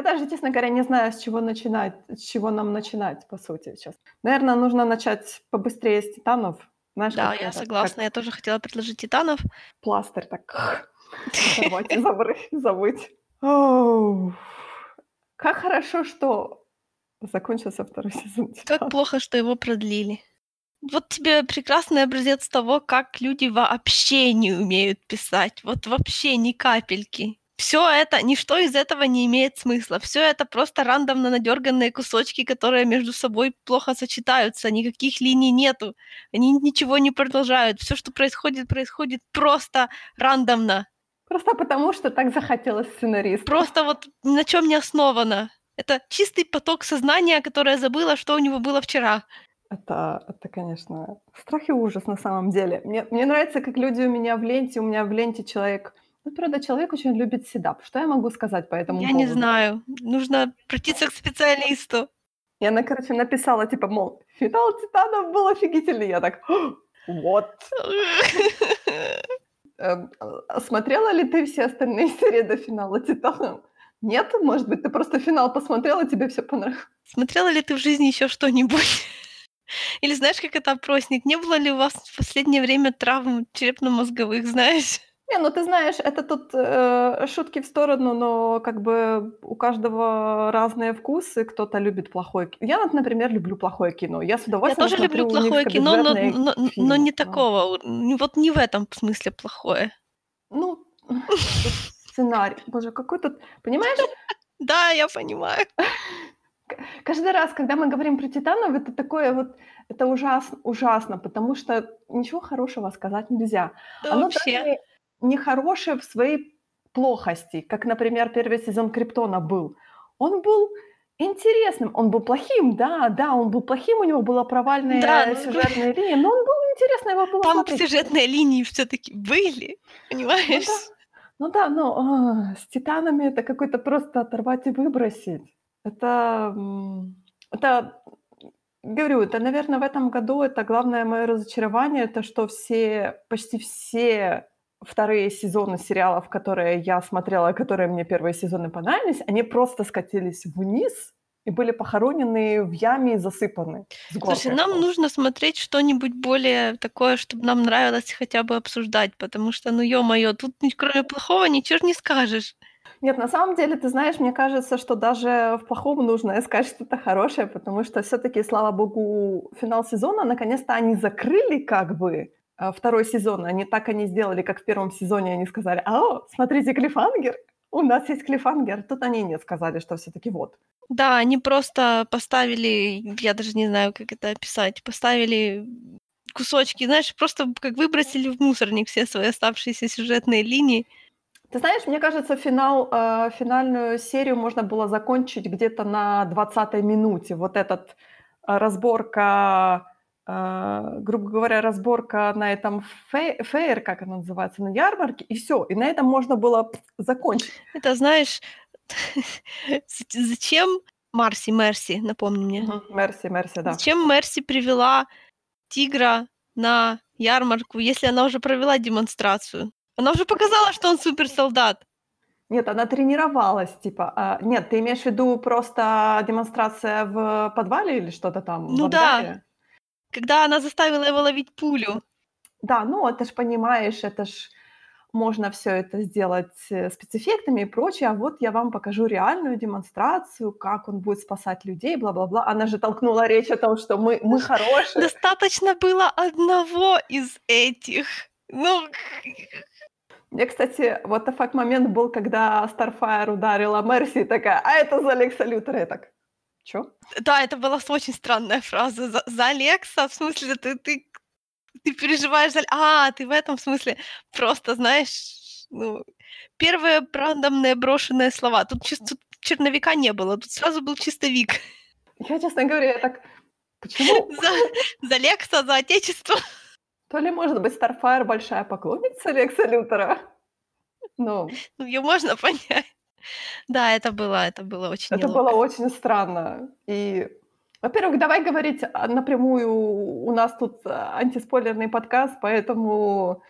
Я даже, честно говоря, не знаю, с чего начинать, с чего нам начинать, по сути, сейчас. Наверное, нужно начать побыстрее с «Титанов». Знаешь, да, я согласна. Как... Я тоже хотела предложить «Титанов». Пластырь так забыть. Как хорошо, что закончился второй сезон. Как плохо, что его продлили. Вот тебе прекрасный образец того, как люди вообще не умеют писать. Вот вообще ни капельки. Все это, ничто из этого не имеет смысла. Все это просто рандомно надерганные кусочки, которые между собой плохо сочетаются. Никаких линий нету. Они ничего не продолжают. Все, что происходит, происходит просто рандомно. Просто потому, что так захотелось сценарист. Просто вот на чем не основано. Это чистый поток сознания, которое забыло, что у него было вчера. Это, это, конечно, страх и ужас на самом деле. Мне, мне нравится, как люди у меня в ленте, у меня в ленте человек, ну, правда, человек очень любит седап. Что я могу сказать по этому Я поводу? не знаю. Нужно обратиться к специалисту. Я, на, короче, написала, типа, мол, финал Титанов был офигительный. Я так, вот. Эм, а смотрела ли ты все остальные серии до финала Титанов? Нет? Может быть, ты просто финал посмотрела, тебе все понравилось? Смотрела ли ты в жизни еще что-нибудь? Или знаешь, как это опросник? Не было ли у вас в последнее время травм черепно-мозговых, знаешь? Не, ну ты знаешь, это тут э, шутки в сторону, но как бы у каждого разные вкусы. Кто-то любит плохое кино. Я, например, люблю плохое кино. Я с удовольствием Я тоже люблю плохое кино, но, но, фильмы, но не но... такого. Вот не в этом смысле плохое. Ну, сценарий. Боже, какой тут... Понимаешь? Да, я понимаю. Каждый раз, когда мы говорим про титанов, это такое вот, это ужасно, ужасно, потому что ничего хорошего сказать нельзя. Да, Оно вообще. даже нехорошее в своей плохости, как, например, первый сезон Криптона был. Он был интересным, он был плохим, да, да, он был плохим, у него была провальная да, ну, сюжетная линия, но он был интересный, его было Там смотреть. сюжетные линии все таки были, понимаешь? Ну да, ну, да, но а, с Титанами это какой-то просто оторвать и выбросить. Это, это, говорю, это, наверное, в этом году это главное мое разочарование, это что все, почти все вторые сезоны сериалов, которые я смотрела, которые мне первые сезоны понравились, они просто скатились вниз и были похоронены в яме и засыпаны. Слушай, нам нужно смотреть что-нибудь более такое, чтобы нам нравилось хотя бы обсуждать, потому что, ну ё-моё, тут кроме плохого ничего не скажешь. Нет, на самом деле, ты знаешь, мне кажется, что даже в плохом нужно искать что-то хорошее, потому что все-таки, слава богу, финал сезона, наконец-то они закрыли как бы второй сезон. Они так они сделали, как в первом сезоне, они сказали, а, смотрите, клифангер, у нас есть клифангер. Тут они не сказали, что все-таки вот. Да, они просто поставили, я даже не знаю, как это описать, поставили кусочки, знаешь, просто как выбросили в мусорник все свои оставшиеся сюжетные линии. Ты знаешь, мне кажется, финал, э, финальную серию можно было закончить где-то на 20-й минуте. Вот этот э, разборка, грубо говоря, разборка на этом фей, фейер, как она называется, на ярмарке, и все. И на этом можно было закончить. Это, знаешь, зачем Марси, Мерси, напомни мне. Мерси, Мерси, да. Зачем Мерси привела тигра на ярмарку, если она уже провела демонстрацию? Она уже показала, что он суперсолдат. Нет, она тренировалась, типа. А, нет, ты имеешь в виду просто демонстрация в подвале или что-то там? Ну да. Когда она заставила его ловить пулю. Да, ну это ж понимаешь, это ж можно все это сделать э, спецэффектами и прочее, а вот я вам покажу реальную демонстрацию, как он будет спасать людей, бла-бла-бла. Она же толкнула речь о том, что мы, мы хорошие. Достаточно было одного из этих. Ну, мне, кстати, вот факт момент был, когда Starfire ударила Мерси, такая, а это за Алекса Лютера. Я так, чё? Да, это была очень странная фраза. За, за Алекса, в смысле, ты, ты, ты переживаешь за... А, ты в этом смысле просто, знаешь, ну, первые рандомные брошенные слова. Тут, тут черновика не было, тут сразу был чистовик. Я, честно говоря, я так... Почему? За, за Лекса, за Отечество. То ли, может быть, Starfire большая поклонница Лекса Лютера. Ну, ну, ее можно понять. Да, это было, это было очень Это неловко. было очень странно. И, во-первых, давай говорить а, напрямую. У нас тут а, антиспойлерный подкаст, поэтому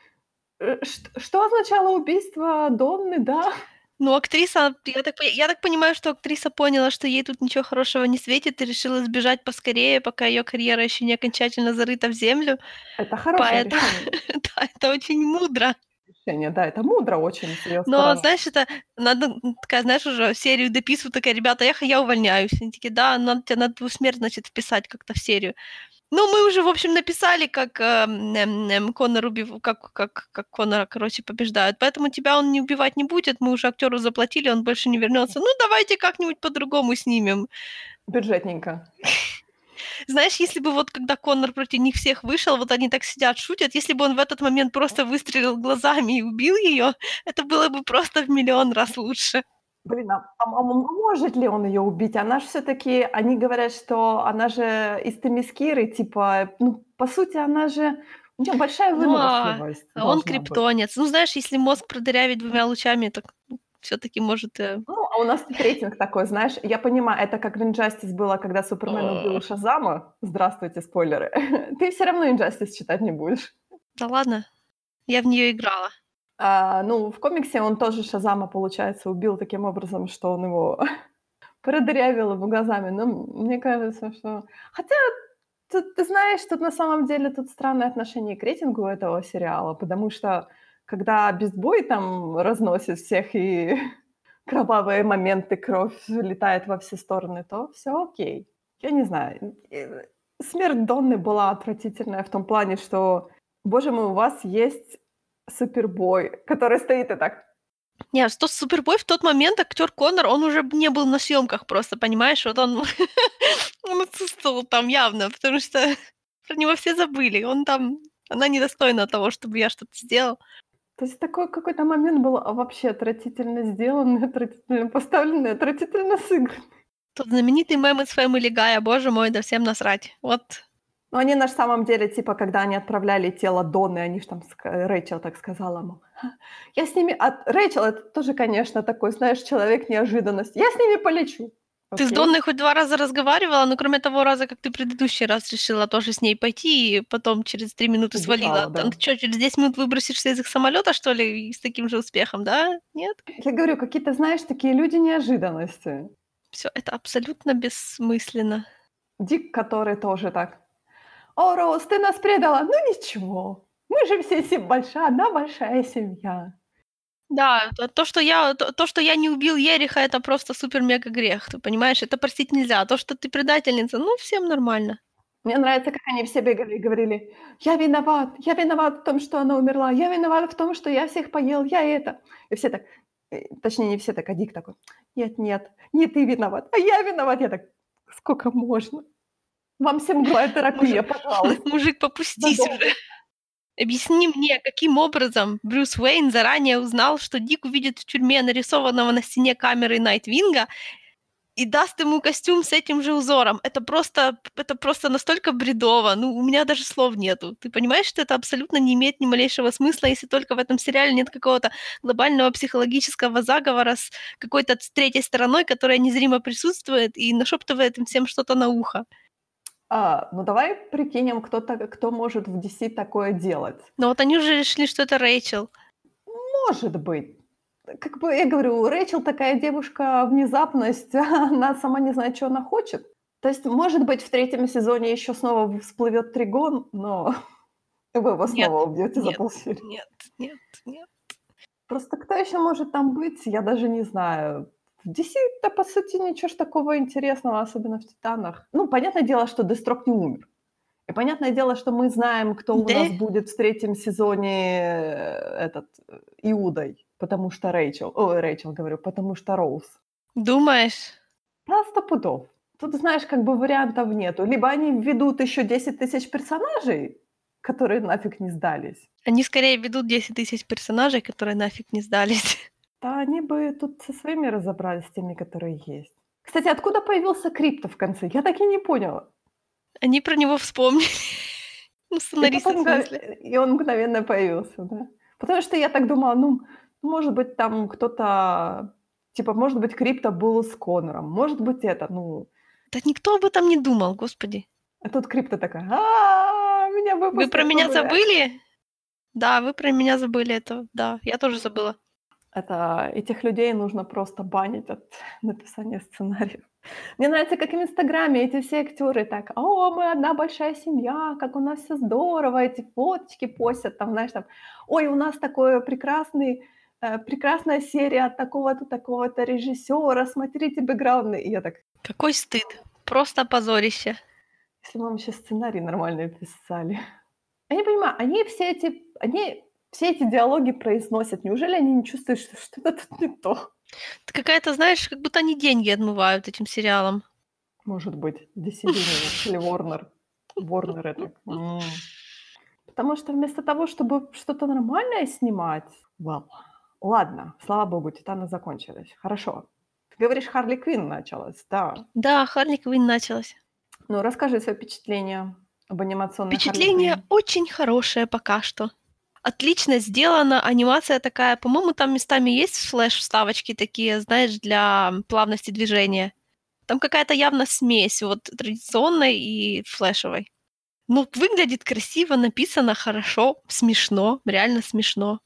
э, что означало убийство Донны, да? Ну, актриса, я так, я так понимаю, что актриса поняла, что ей тут ничего хорошего не светит и решила сбежать поскорее, пока ее карьера еще не окончательно зарыта в землю. Это хорошее Поэтому, решение. да, это очень мудро. Решение, да, это мудро очень Но, знаешь, это надо, такая, знаешь, уже серию дописывают, такая, ребята, я, я увольняюсь. Они такие, да, надо тебя надо смерть, значит, вписать как-то в серию. Ну, мы уже, в общем, написали, как эм, эм, Конор убив... как, как, как Конора, короче, побеждают. Поэтому тебя он не убивать не будет. Мы уже актеру заплатили, он больше не вернется. Ну, давайте как-нибудь по-другому снимем. Бюджетненько. Знаешь, если бы вот когда Конор против них всех вышел, вот они так сидят, шутят, если бы он в этот момент просто выстрелил глазами и убил ее, это было бы просто в миллион раз лучше. Блин, а, а м- может ли он ее убить? Она же все-таки, они говорят, что она же из Темискиры, типа, ну, по сути, она же, у нее большая Ну, а, выносливость а он должна быть. криптонец. Ну, знаешь, если мозг продырявить двумя лучами, так все-таки может... э, Ну, а у нас тут рейтинг такой, знаешь, я понимаю, это как в Injustice было, когда Супермен убил Шазама. Здравствуйте, спойлеры. Ты все равно Injustice читать не будешь. Да ладно, я в нее играла. А, ну, в комиксе он тоже Шазама, получается, убил таким образом, что он его продырявил его глазами. Но мне кажется, что... Хотя, тут, ты знаешь, тут на самом деле тут странное отношение к рейтингу этого сериала, потому что когда Бестбой там разносит всех и кровавые моменты, кровь летает во все стороны, то все окей. Я не знаю. э, Смерть Донны была отвратительная в том плане, что, боже мой, у вас есть Супербой, который стоит и так. Не, что Супербой в тот момент актер Конор, он уже не был на съемках просто, понимаешь? Вот он, он отсутствовал там явно, потому что про него все забыли. Он там, она недостойна того, чтобы я что-то сделал. То есть такой какой-то момент был а, вообще отвратительно сделанный, отвратительно поставленный, отвратительно сыгранный. Тот знаменитый мем из Family Guy, боже мой, да всем насрать. Вот Но они на самом деле, типа, когда они отправляли тело Донны, они же там, Рэйчел так сказала, «Ха, я с ними... А Рэйчел, это тоже, конечно, такой, знаешь, человек неожиданности. Я с ними полечу. Ты с. Донной хоть два раза разговаривала, но кроме того раза, как ты предыдущий раз решила тоже с ней пойти, и потом через три минуты Убежала, свалила. да. Там ты что, через 10 минут выбросишься из их самолета, что ли, и с таким же успехом, да? Нет? Я говорю, какие-то, знаешь, такие люди неожиданности. Все, это абсолютно бессмысленно. Дик, который тоже так. О, Роуз, ты нас предала. Ну ничего. Мы же все сем- большая, одна большая семья. Да, то, то, что я, то, то, что я не убил Ериха, это просто супер-мега грех, ты понимаешь? Это простить нельзя. А то, что ты предательница, ну, всем нормально. Мне нравится, как они все бегали и говорили, я виноват, я виноват в том, что она умерла, я виноват в том, что я всех поел, я это. И все так, э, точнее, не все так, а Дик такой, нет, нет, не ты виноват, а я виноват. Я так, сколько можно? Вам всем бывает терапия, пожалуйста. Мужик, попустись уже. Объясни мне, каким образом Брюс Уэйн заранее узнал, что Дик увидит в тюрьме нарисованного на стене камеры Найтвинга и даст ему костюм с этим же узором. Это просто, это просто настолько бредово. Ну, у меня даже слов нету. Ты понимаешь, что это абсолютно не имеет ни малейшего смысла, если только в этом сериале нет какого-то глобального психологического заговора с какой-то третьей стороной, которая незримо присутствует и нашептывает им всем что-то на ухо. А, ну давай прикинем, кто, так, кто может в DC такое делать. Но вот они уже решили, что это Рэйчел. Может быть. Как бы я говорю, Рэйчел такая девушка внезапность, она сама не знает, что она хочет. То есть, может быть, в третьем сезоне еще снова всплывет Тригон, но вы его Нет, снова убьете за нет. полсерии. Нет, нет, нет. Просто кто еще может там быть, я даже не знаю. В DC-то, по сути, ничего ж такого интересного, особенно в Титанах. Ну, понятное дело, что Дестрок не умер. И понятное дело, что мы знаем, кто у Да. нас будет в третьем сезоне э, этот э, Иудой, потому что Рэйчел, ой, Рэйчел говорю, потому что Роуз. Думаешь? Да, сто пудов. Тут, знаешь, как бы вариантов нету. Либо они введут еще 10 тысяч персонажей, которые нафиг не сдались. Они скорее ведут 10 тысяч персонажей, которые нафиг не сдались. Да, они бы тут со своими разобрались, с теми, которые есть. Кстати, откуда появился Крипто в конце? Я так и не поняла. Они про него вспомнили. Ну, И, сценаристы, в потом смысле. и он мгновенно появился, да. Потому что я так думала, ну, может быть, там кто-то... Типа, может быть, Крипто был с Конором, может быть, это, ну... Да никто об этом не думал, господи. А тут Крипто такая, а меня Вы про меня погулять». забыли? Да, вы про меня забыли это. Да, я тоже забыла. Это этих людей нужно просто банить от написания сценариев. Мне нравится, как в "Инстаграме" эти все актеры так: "О, мы одна большая семья, как у нас все здорово". Эти фоточки постят, там, знаешь, там: "Ой, у нас такой прекрасный э, прекрасная серия от такого-то, такого-то режиссера, смотрите бэкграунды". И я так: Какой стыд. Просто позорище. "Если бы вам еще сценарий нормальный писали". Я не понимаю, они все эти они все эти диалоги произносят. Неужели они не чувствуют, что что-то тут не то? Это какая-то, знаешь, как будто они деньги отмывают этим сериалом. Может быть, Universe или Warner. Warner это. Потому что вместо того, чтобы что-то нормальное снимать, well, ладно, слава богу, "Титаны" закончились. Хорошо. Ты говоришь, "Харли Квинн" началась, да. Да, "Харли Квинн" началась. Ну, расскажи свои впечатления об анимационной Харли Впечатление Квинн. очень хорошее пока что. Отлично сделано, анимация такая, по-моему, там местами есть флеш-вставочки такие, знаешь, для плавности движения. Там какая-то явно смесь вот традиционной и флешевой. Ну, выглядит красиво, написано хорошо, смешно, реально смешно.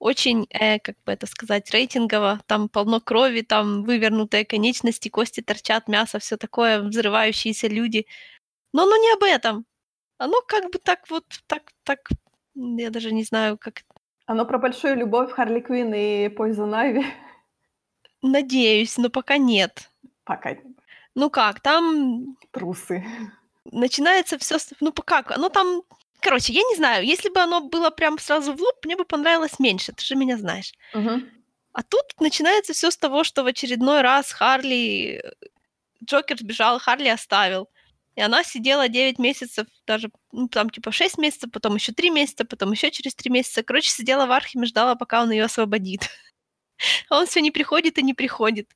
Очень, э, как бы это сказать, рейтингово. Там полно крови, там вывернутые конечности, кости торчат, мясо, все такое, взрывающиеся люди. Но оно не об этом. Оно как бы так вот, так, так, я даже не знаю, как Оно про большую любовь Харли Квинн и Poison Ivy. Надеюсь, но пока нет. Пока Ну как, там трусы. начинается все, ну как, оно там короче, я не знаю, если бы оно было прям сразу в лоб, мне бы понравилось меньше, ты же меня знаешь. Мгм. А тут начинается все с того, что в очередной раз Харли э, Джокер сбежал, Харли оставил. И она сидела 9 месяцев, даже, ну, там, типа, 6 месяцев, потом еще 3 месяца, потом еще через 3 месяца. Короче, сидела в Архиме, ждала, пока он ее освободит. А он все не приходит и не приходит.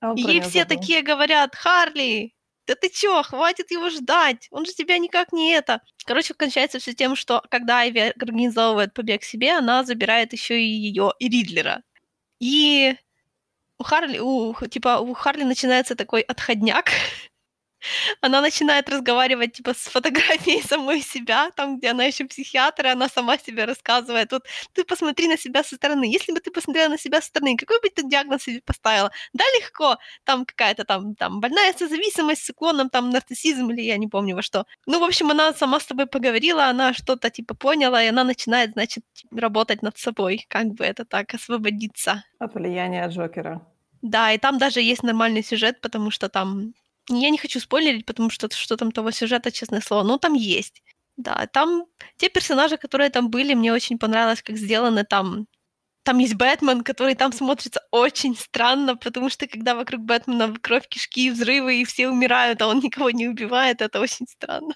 А И ей все забыл. такие говорят: "Харли, да ты чё, хватит его ждать, он же тебя никак не это". Короче, кончается все тем, что когда Айви организовывает побег себе, она забирает еще и её, и Ридлера. И у Харли, у, типа, у Харли начинается такой отходняк. Она начинает разговаривать, типа, с фотографией самой себя, там, где она еще психиатр, и она сама себе рассказывает. Вот ты посмотри на себя со стороны. Если бы ты посмотрела на себя со стороны, какой бы ты диагноз себе поставила? Да, легко. Там какая-то там, там больная созависимость с уклоном, там нарциссизм или я не помню во что. Ну, в общем, она сама с тобой поговорила, она что-то типа поняла, и она начинает, значит, работать над собой, как бы это так, освободиться. От влияния Джокера. Да, и там даже есть нормальный сюжет, потому что там... Я не хочу спойлерить, потому что что там того сюжета, честное слово, но там есть. Да, там те персонажи, которые там были, мне очень понравилось, как сделаны там. Там есть Бэтмен, который там смотрится очень странно, потому что когда вокруг Бэтмена кровь, кишки, взрывы, и все умирают, а он никого не убивает, это очень странно.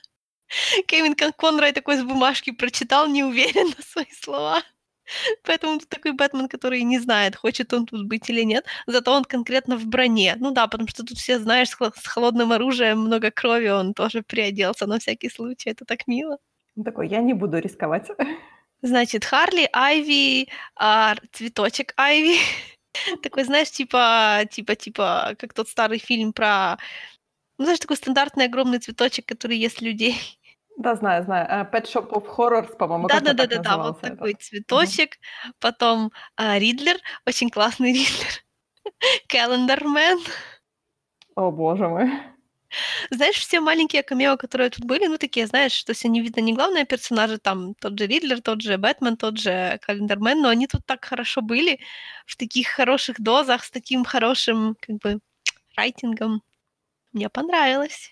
Кевин Кон- Конрай такой с бумажки прочитал неуверенно свои слова. Поэтому тут такой Бэтмен, который не знает, хочет он тут быть или нет. Зато он конкретно в броне. Ну да, потому что тут все, знаешь, с, холодным оружием, много крови, он тоже приоделся на всякий случай. Это так мило. Он такой: "Я не буду рисковать". Значит, Харли, Айви, а, цветочек Айви. Такой, знаешь, типа, типа, типа, как тот старый фильм про... Ну, знаешь, такой стандартный огромный цветочек, который ест людей. Да, знаю, знаю. Э, Pet Shop of Horrors, по-моему, как-то так Да-да-да-да-да, вот назывался такой этот. цветочек. Потом а, Ридлер, очень классный Ридлер. Календармен. О боже мой. Знаешь, все маленькие камео, которые тут были, ну, такие, знаешь, то есть они, видно, не главные персонажи, там тот же Ридлер, тот же Бэтмен, тот же Календармен, но они тут так хорошо были, в таких хороших дозах, с таким хорошим, как бы, райтингом. Мне понравилось.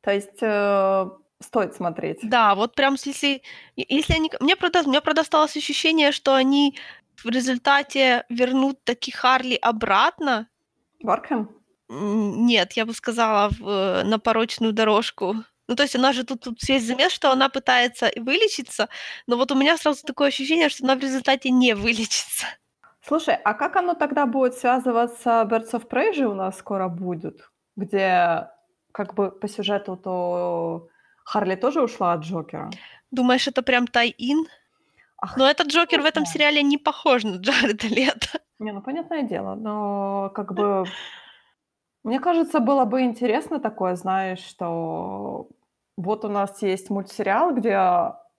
То есть, э, стоит смотреть. Да, вот прям если, если они... Мне, правда, у меня, правда, осталось ощущение, что они в результате вернут таки Харли обратно. В Аркхем? М, Нет, я бы сказала, в, э, на порочную дорожку. Ну, то есть она же тут, тут весь замес, что она пытается вылечиться, но вот у меня сразу такое ощущение, что она в результате не вылечится. Слушай, а как оно тогда будет связываться? Birds of Prey же у нас скоро будет, где как бы по сюжету то Харли тоже ушла от Джокера. Думаешь, это прям тай-ин? Ах, Но этот Джокер в этом сериале не похож на Джареда Лето. Не, ну понятное дело, но как бы мне кажется, было бы интересно такое, знаешь, что вот у нас есть мультсериал, где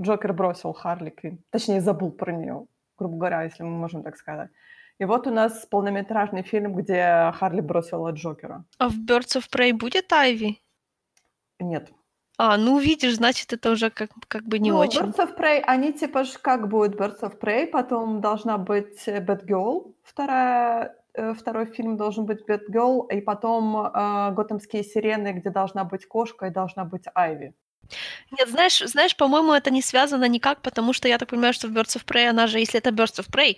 Джокер бросил Харли Квинн, точнее забыл про нее, грубо говоря, если мы можем так сказать. И вот у нас полнометражный фильм, где Харли бросила Джокера. А в Birds of Prey будет Айви? Нет. А, ну видишь, значит, это уже как, как бы не ну, очень. Birds of Prey, они типа ж как будет Birds of Prey, потом должна быть э, Batgirl, вторая, э, второй фильм должен быть Batgirl, и потом э, Готэмские сирены, где должна быть кошка и должна быть Айви. Нет, знаешь, знаешь, по-моему, это не связано никак, потому что я так понимаю, что в Birds of Prey, она же, если это Birds of Prey,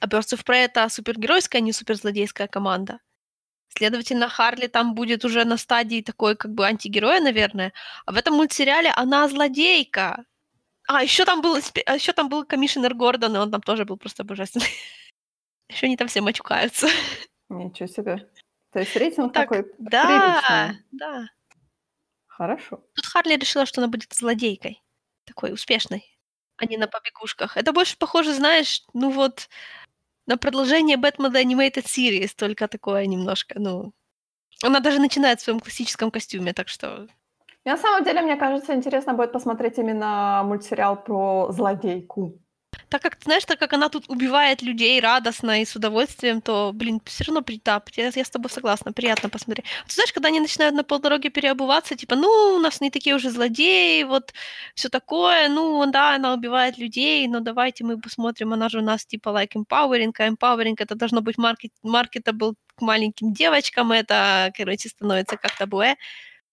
а Birds of Prey это супергеройская, а не суперзлодейская команда. Следовательно, Харли там будет уже на стадии такой как бы антигероя, наверное. А в этом мультсериале она злодейка. А, еще там был, а еще там был комиссионер Гордон, и он там тоже был просто божественный. Еще они там все мачукаются. Ничего себе. То есть рейтинг Так, такой да, приличный. да. Хорошо. Тут Харли решила, что она будет злодейкой. Такой успешной, а не на побегушках. Это больше похоже, знаешь, ну вот, на продолжение Бэтмена Animated Series, только такое немножко, ну... Она даже начинает в своем классическом костюме, так что... И на самом деле, мне кажется, интересно будет посмотреть именно мультсериал про злодейку. Так как, знаешь, так как она тут убивает людей радостно и с удовольствием, то, блин, все равно, да, я, я с тобой согласна, приятно посмотреть. Ты знаешь, когда они начинают на полдороге переобуваться, типа, ну, у нас не такие уже злодеи, вот, все такое, ну, да, она убивает людей, но давайте мы посмотрим, она же у нас, типа, like empowering, а empowering это должно быть маркет, маркетабл к маленьким девочкам, это, короче, становится как-то буэ.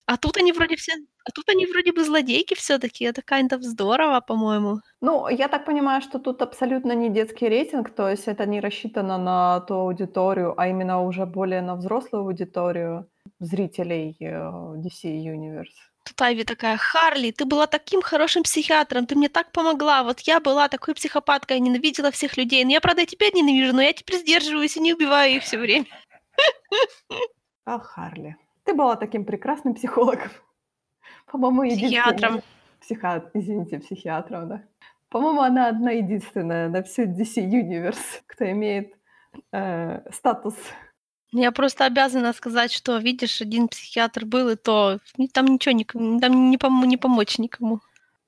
А тут они вроде все, а тут они вроде бы злодейки все-таки. Это kind of здорово, по-моему. Ну, я так понимаю, что тут абсолютно не детский рейтинг, то есть это не рассчитано на ту аудиторию, а именно уже более на взрослую аудиторию зрителей э, DC Universe. Тут Айви такая, Харли, ты была таким хорошим психиатром, ты мне так помогла. Вот я была такой психопаткой, я ненавидела всех людей. Но я, правда, и теперь ненавижу, но я теперь сдерживаюсь и не убиваю их все время. Ах, Харли. Ты была таким прекрасным психологом. По-моему, Психиатром. Психиатр, извините, психиатром, да. По-моему, она одна единственная на всю DC Universe, кто имеет э, статус. Я просто обязана сказать, что, видишь, один психиатр был, и то там ничего, не, там не, пом- не помочь никому.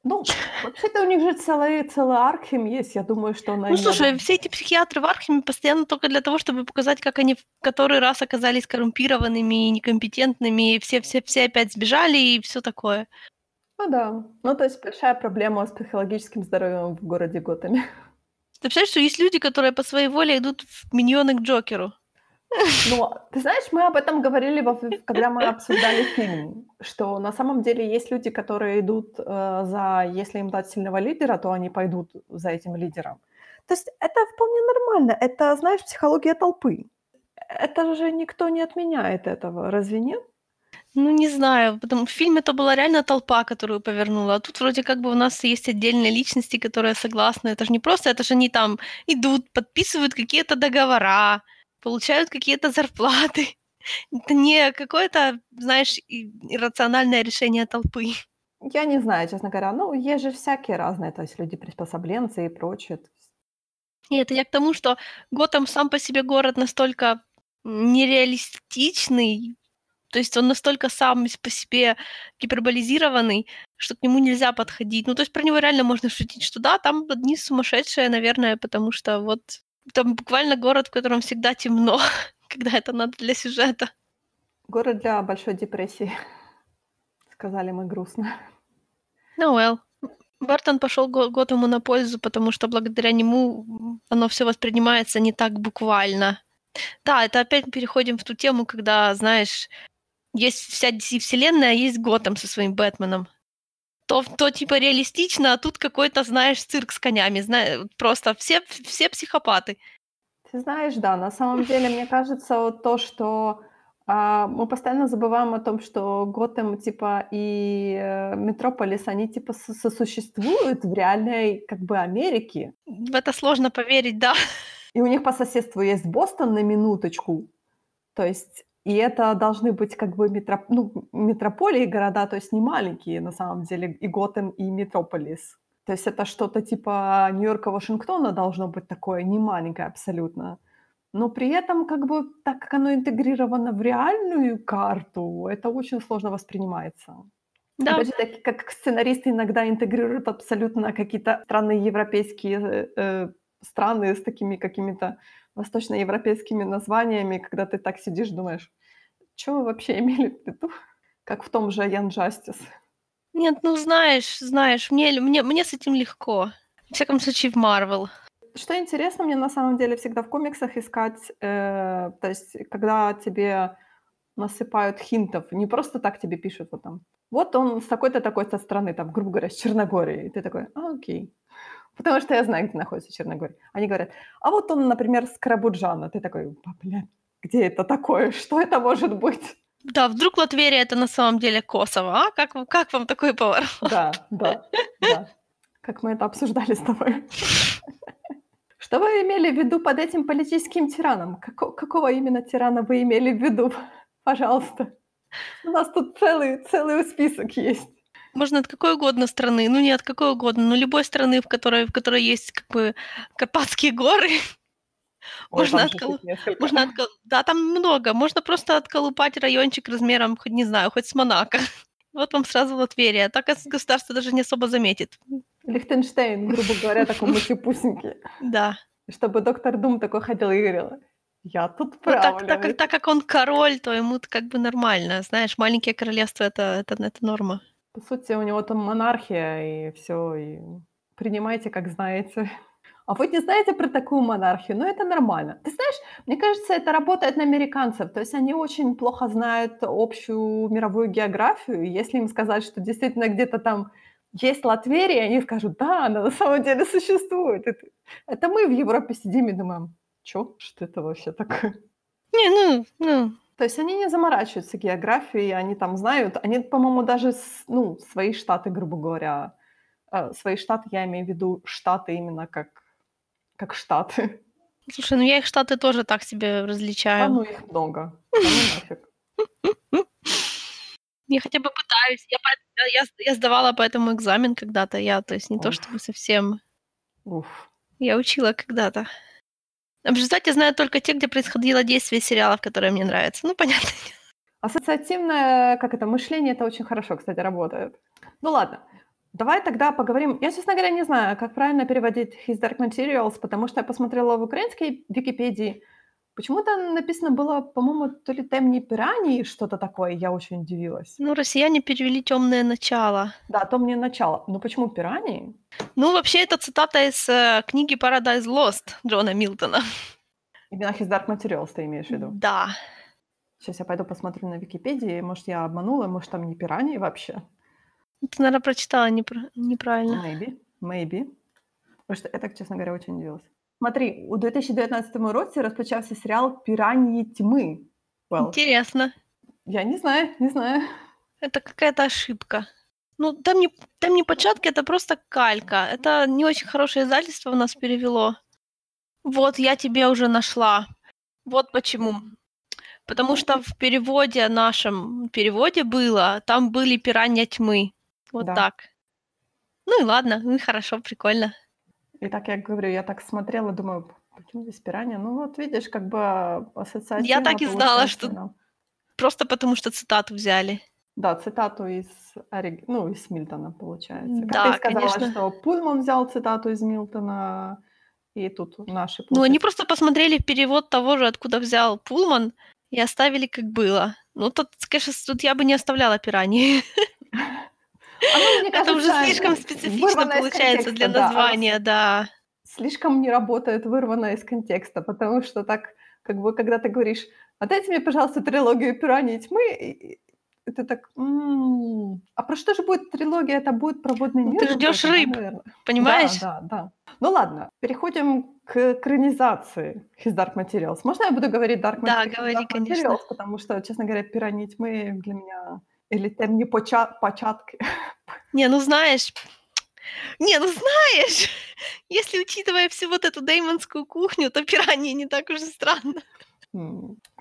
Ну, вообще-то у них же целый, целый Архим есть. Я думаю, что она... Ну, слушай, надо... все эти психиатры в Архиме постоянно только для того, чтобы показать, как они в который раз оказались коррумпированными и некомпетентными, и все-все-все опять сбежали и все такое. Ну да. Ну, то есть большая проблема с психологическим здоровьем в городе Готэме. Ты представляешь, что есть люди, которые по своей воле идут в миньоны к Джокеру? Ну, ты знаешь, мы об этом говорили, когда мы обсуждали фильм, что на самом деле есть люди, которые идут э, за, если им дать сильного лидера, то они пойдут за этим лидером. То есть это вполне нормально. Это, знаешь, психология толпы. Это же никто не отменяет этого, разве нет? Ну, не знаю, потому в фильме это была реально толпа, которую повернула. А тут вроде как бы у нас есть отдельные личности, которые согласны. Это же не просто, это же они там идут, подписывают какие-то договора, получают какие-то зарплаты. Это не какое-то, знаешь, иррациональное решение толпы. Я не знаю, честно говоря. Ну, есть же всякие разные, то есть люди-приспособленцы и прочее. Нет, я к тому, что Готэм сам по себе город настолько нереалистичный, то есть он настолько сам по себе гиперболизированный, что к нему нельзя подходить. Ну, то есть про него реально можно шутить, что да, там одни сумасшедшие, наверное, потому что вот там буквально город, в котором всегда темно, когда это надо для сюжета. Город для большой депрессии. Сказали мы грустно. Ну, well. Бартон пошел Готэму на пользу, потому что благодаря нему оно все воспринимается не так буквально. Да, это опять переходим в ту тему, когда, знаешь, есть вся DC-вселенная, а есть Готэм со своим Бэтменом. То, то типа реалистично, а тут какой-то, знаешь, цирк с конями. Зна... Просто все, все психопаты. Ты знаешь, да, на самом деле, мне кажется, вот то, что а, мы постоянно забываем о том, что Готэм, типа, и э, Метрополис, они, типа, сосуществуют в реальной, как бы, Америке. В это сложно поверить, да. И у них по соседству есть Бостон на минуточку. То есть, и это должны быть, как бы, метроп... ну, метрополии города, то есть не маленькие, на самом деле, и Готэм, и Метрополис. То есть это что-то типа Нью-Йорка, Вашингтона должно быть такое, не маленькое абсолютно но при этом, как бы, так как оно интегрировано в реальную карту, это очень сложно воспринимается. Да. Опять же, таки, как сценаристы иногда интегрируют абсолютно какие-то странные европейские э, страны с такими какими-то восточноевропейскими названиями, когда ты так сидишь, думаешь, что вы вообще имели в виду? Как в том же Young Justice. Нет, ну знаешь, знаешь, мне, мне, мне с этим легко. В всяком случае, в Марвел. Что интересно мне на самом деле всегда в комиксах искать, э, то есть когда тебе насыпают хинтов, не просто так тебе пишут вот там, вот он с такой-то такой-то страны, там, грубо говоря, с Черногории, и ты такой, а, окей. Потому что я знаю, где находится Черногория. Они говорят, а вот он, например, с Карабуджана. Ты такой, блядь, где это такое? Что это может быть? Да, вдруг Латверия это на самом деле Косово, а? Как, как вам такой поворот? Да, да, да. Как мы это обсуждали с тобой. Что вы имели в виду под этим политическим тираном? Како- какого именно тирана вы имели в виду? Пожалуйста. У нас тут целый, целый список есть. Можно от какой угодно страны, ну не от какой угодно, но любой страны, в которой, в которой есть как бы Карпатские горы. Ой, можно там же откол... их несколько. можно откол... Да, там много. Можно просто отколупать райончик размером, хоть не знаю, хоть с Монако. Вот вам сразу Латверия. Так это государство даже не особо заметит. Лихтенштейн, грубо говоря, такой мультипусенький. Да. Чтобы доктор Дум такой ходил и говорил, я тут Ну, так, правлю. так, как, так как он король, то ему как бы нормально. Знаешь, маленькие королевства это, это, это норма. По сути, у него там монархия, и все, и принимайте, как знаете. А вы не знаете про такую монархию? Ну, это нормально. Ты знаешь, мне кажется, это работает на американцев. То есть они очень плохо знают общую мировую географию. И если им сказать, что действительно где-то там есть Латверия, они скажут, да, она на самом деле существует. Это, это мы в Европе сидим и думаем, чё? Что это вообще такое? Не, ну, ну, То есть они не заморачиваются географией, они там знают, они, по-моему, даже ну, свои штаты, грубо говоря, э, свои штаты, я имею в виду штаты именно как, как штаты. слушай, ну я их штаты тоже так себе А различаю. ну их много. А ну нафиг. Я хотя бы пытаюсь. Я, я, я сдавала по этому экзамен когда-то. Я, то есть не то чтобы совсем... Уф. Я учила когда-то. В результате знаю только те, где происходило действие сериалов, которые мне нравятся. Ну, понятно. Ассоциативное, как это, мышление, это очень хорошо, кстати, работает. Ну ладно, давай тогда поговорим. Я, честно говоря, не знаю, как правильно переводить His Dark Materials, потому что я посмотрела в украинской Википедии. Почему-то написано было, по-моему, то ли темни пираньи, что-то такое, я очень удивилась. Ну, россияне перевели темное начало. Да, то мне начало. Но почему пираньи? Ну, вообще, это цитата из э, книги Paradise Lost Джона Милтона. Именно His Dark Materials ты имеешь в виду? Да. Сейчас я пойду посмотрю на Википедии. Может, я обманула, может, там не пираньи вообще? Ты, наверное, прочитала непра- неправильно. Maybe, maybe. Потому что я так, честно говоря, очень удивилась. Смотри, у 2019 році розпочався серіал «Піраньї тьми». Well, Интересно. я не знаю, не знаю. Это какая-то ошибка. Ну, там не, там не початки, это просто калька. Это не очень хорошее издательство у нас перевело. Вот, я тебе уже нашла. Вот почему. Потому что в переводе нашем, переводе было, там были пиранья тьмы. Вот Да. так. Ну и ладно, ну и хорошо, прикольно. И так я говорю, я так смотрела, думаю, почему здесь пиранья? Ну вот видишь, как бы ассоциативно Я так и знала, получается, что- да. Просто потому что цитату взяли. Да, цитату из, Ори- ну, из Мильтона, получается. Как Да, ты сказала, конечно. что Пульман взял цитату из Милтона, и тут наши... Ну, они получается, просто посмотрели перевод того же, откуда взял Пулман, и оставили как было. Ну, тут, конечно, тут я бы не оставляла пираньи. А ну, мне Это уже кажется, слишком специфично получается для да. названия, да. слишком не работает вырвано из контекста, потому что так, как бы, когда ты говоришь, отдайте мне, пожалуйста, трилогию «Пираньи тьмы», и- ты так, «М, а про что же будет трилогия? Это будет проводный Ну, мир? ты да, рыб, наверно? Понимаешь? Да, да, да. Ну ладно, переходим к экранизации His Dark Materials. Можно я буду говорить Dark, Да, Mate- His говори, Dark конечно. Materials, потому что, честно говоря, «Пираньи тьмы» для меня или темні поча- початки. Не, ну знаешь, не, ну знаешь, если учитывая всю вот эту деймонскую кухню, то пираньи не так уж и странно.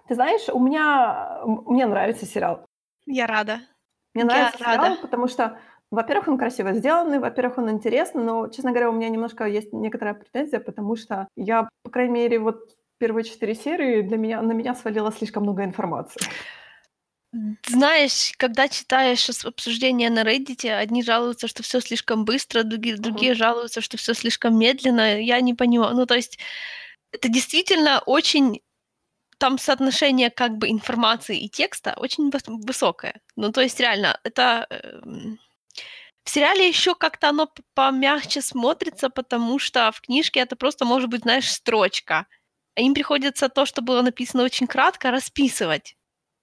Ты знаешь, у меня, мне нравится сериал. Я рада. Мне Я нравится рада. сериал, потому что, во-первых, он красиво сделанный, во-первых, он интересный, но, честно говоря, у меня немножко есть некоторая претензия, потому что я, по крайней мере, вот первые четыре серии для меня, на меня свалило слишком много информации. Знаешь, когда читаешь обсуждения на Reddit, одни жалуются, что все слишком быстро, другие, Мгм. другие жалуются, что все слишком медленно. Я не понимаю. Ну, то есть это действительно очень там соотношение как бы информации и текста очень выс- высокое. Ну, то есть реально, это эм, в сериале еще как-то оно п- помягче смотрится, потому что в книжке это просто может быть, знаешь, строчка. А им приходится то, что было написано очень кратко, расписывать.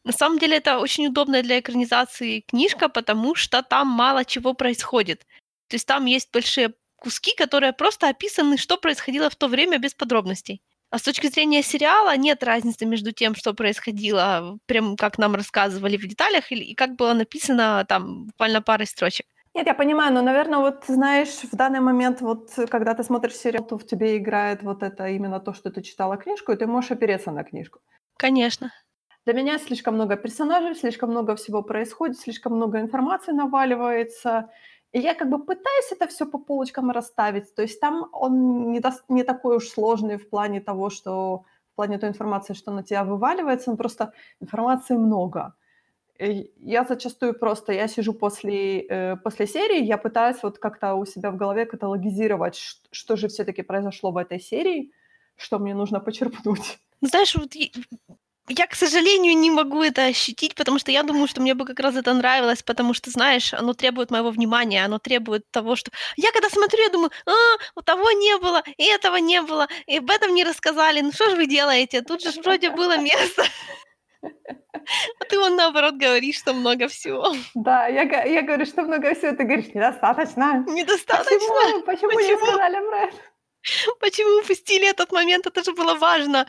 На самом деле это очень удобная для экранизации книжка, потому что там мало чего происходит. То есть там есть большие куски, которые просто описаны, что происходило в то время без подробностей. А с точки зрения сериала нет разницы между тем, что происходило, прям как нам рассказывали в деталях, и как было написано там буквально парой строчек. Нет, я понимаю, но, наверное, вот знаешь, в данный момент, вот когда ты смотришь сериал, то в тебе играет вот это именно то, что ты читала книжку, и ты можешь опереться на книжку. Конечно. Для меня слишком много персонажей, слишком много всего происходит, слишком много информации наваливается. И я как бы пытаюсь это все по полочкам расставить. То есть там он не, дос- не такой уж сложный в плане того, что в плане той информации, что на тебя вываливается, но просто информации много. И я зачастую просто, я сижу после, э, после серии, я пытаюсь вот как-то у себя в голове каталогизировать, ш- что же все-таки произошло в этой серии, что мне нужно почерпнуть. Ну, знаешь, вот я, к сожалению, не могу это ощутить, потому что я думаю, что мне бы как раз это нравилось, потому что, знаешь, оно требует моего внимания, оно требует того, что... Я когда смотрю, я думаю, а, вот того не было, и этого не было, и об этом не рассказали, ну что же вы делаете? Тут же вроде было место. А ты вон наоборот говоришь, что много всего. Да, я, я говорю, что много всего, ты говоришь, недостаточно. Недостаточно. Почему? Почему не Почему? сказали про это? Почему упустили этот момент? Это же было важно.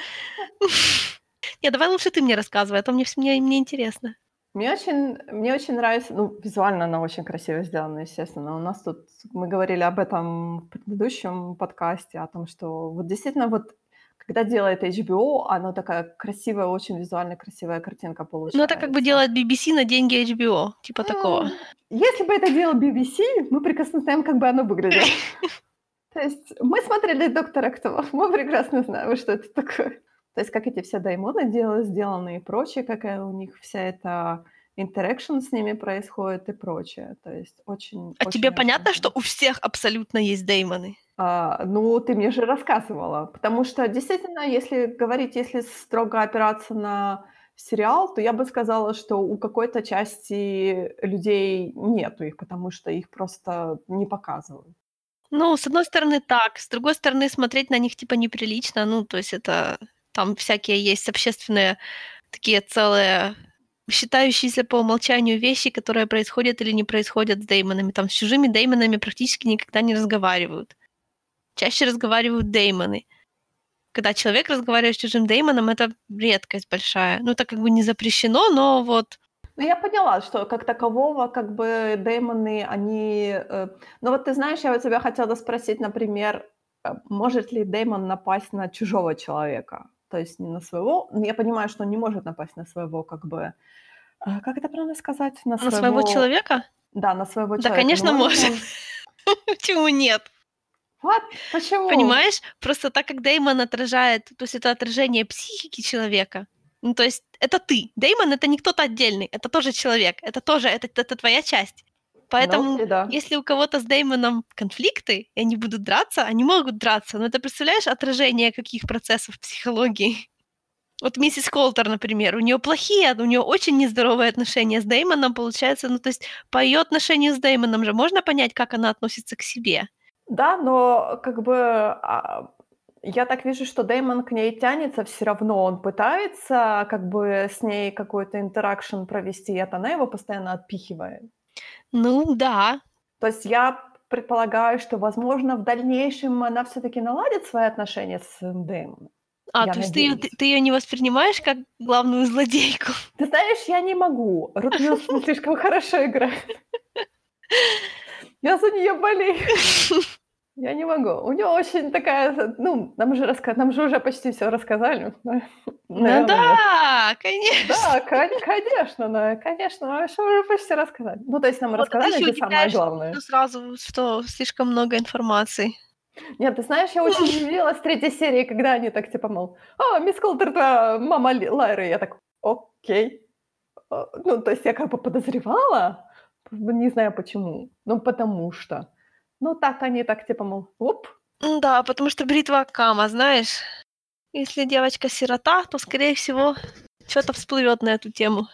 Не, давай лучше ты мне рассказывай, а то мне, мне, мне интересно. Мне очень, мне очень нравится, ну, визуально она очень красиво сделана, естественно. У нас тут, мы говорили об этом в предыдущем подкасте, о том, что вот действительно вот когда делает HBO, она такая красивая, очень визуально красивая картинка получается. Ну, это как бы делает BBC на деньги HBO, типа такого. М, Если бы это делал BBC, мы прекрасно знаем, как бы оно выглядело. То есть мы смотрели «Доктора Кто», мы прекрасно знаем, что это такое. То есть как эти все даймоны дела- сделаны и прочее, какая у них вся эта интеракшн с ними происходит и прочее. То есть очень... А тебе очень-очень понятно, что у всех абсолютно есть деймоны? А, ну, ты мне же рассказывала. Потому что действительно, если говорить, если строго опираться на сериал, то я бы сказала, что у какой-то части людей нету их, потому что их просто не показывают. Ну, с одной стороны, так. С другой стороны, смотреть на них типа неприлично. Ну, то есть это там всякие есть общественные такие целые считающиеся по умолчанию вещи, которые происходят или не происходят с деймонами. Там с чужими деймонами практически никогда не разговаривают. Чаще разговаривают деймоны. Когда человек разговаривает с чужим деймоном, это редкость большая. Ну, это как бы не запрещено, но вот Ну, я поняла, что как такового, как бы демоны, они... э, Ну, вот ты знаешь, я у тебя хотела спросить, например, э, может ли демон напасть на чужого человека? То есть не на своего... Я понимаю, что он не может напасть на своего, как бы... а, Как это правильно сказать? На на своего человека? Да, на своего Да, человека. конечно, Ну, может. Почему нет? What? Почему? Понимаешь? Просто так как Деймон отражает, то есть это отражение психики человека. Ну, то есть это ты. Деймон — это не кто-то отдельный, это тоже человек, это тоже, это, это твоя часть. Поэтому, Ну, да. если у кого-то с Деймоном конфликты, и они будут драться, они могут драться. Но это, представляешь, отражение каких процессов психологии? Вот миссис Колтер, например, у нее плохие, у нее очень нездоровые отношения с Деймоном, получается, ну, то есть по ее отношению с Деймоном же можно понять, как она относится к себе. Да, но как бы а, я так вижу, что Дэймон к ней тянется все равно. Он пытается как бы с ней какой-то интеракшн провести, и она его постоянно отпихивает. Ну, да, То есть я предполагаю, что, возможно, в дальнейшем она все-таки наладит свои отношения с Дэймоном. А, Я то есть ты её, надеюсь. ты, её не воспринимаешь как главную злодейку? Ты знаешь, я не могу. Рут Вилсон слишком хорошо играет. Я за нее болею. Я не могу. У нее очень такая, ну, нам же, раска... нам же уже почти все рассказали. Ну Наверное, да, конечно. Да, кон- конечно, да, конечно, мы что уже почти рассказали. Ну, то есть нам Вот рассказали, где самое главное. что сразу, что слишком много информации. Нет, ты знаешь, я очень удивилась третьей серии, когда они так типа, мол, а, мисс Колтер, твоя мама Лайры. Я так, окей, э, ну, то есть я как бы подозревала, не знаю почему, ну, потому что. Ну, так они так типа, мол, оп. Да, потому что бритва Кама, знаешь, если девочка сирота, то, скорее всего, что-то всплывет на эту тему.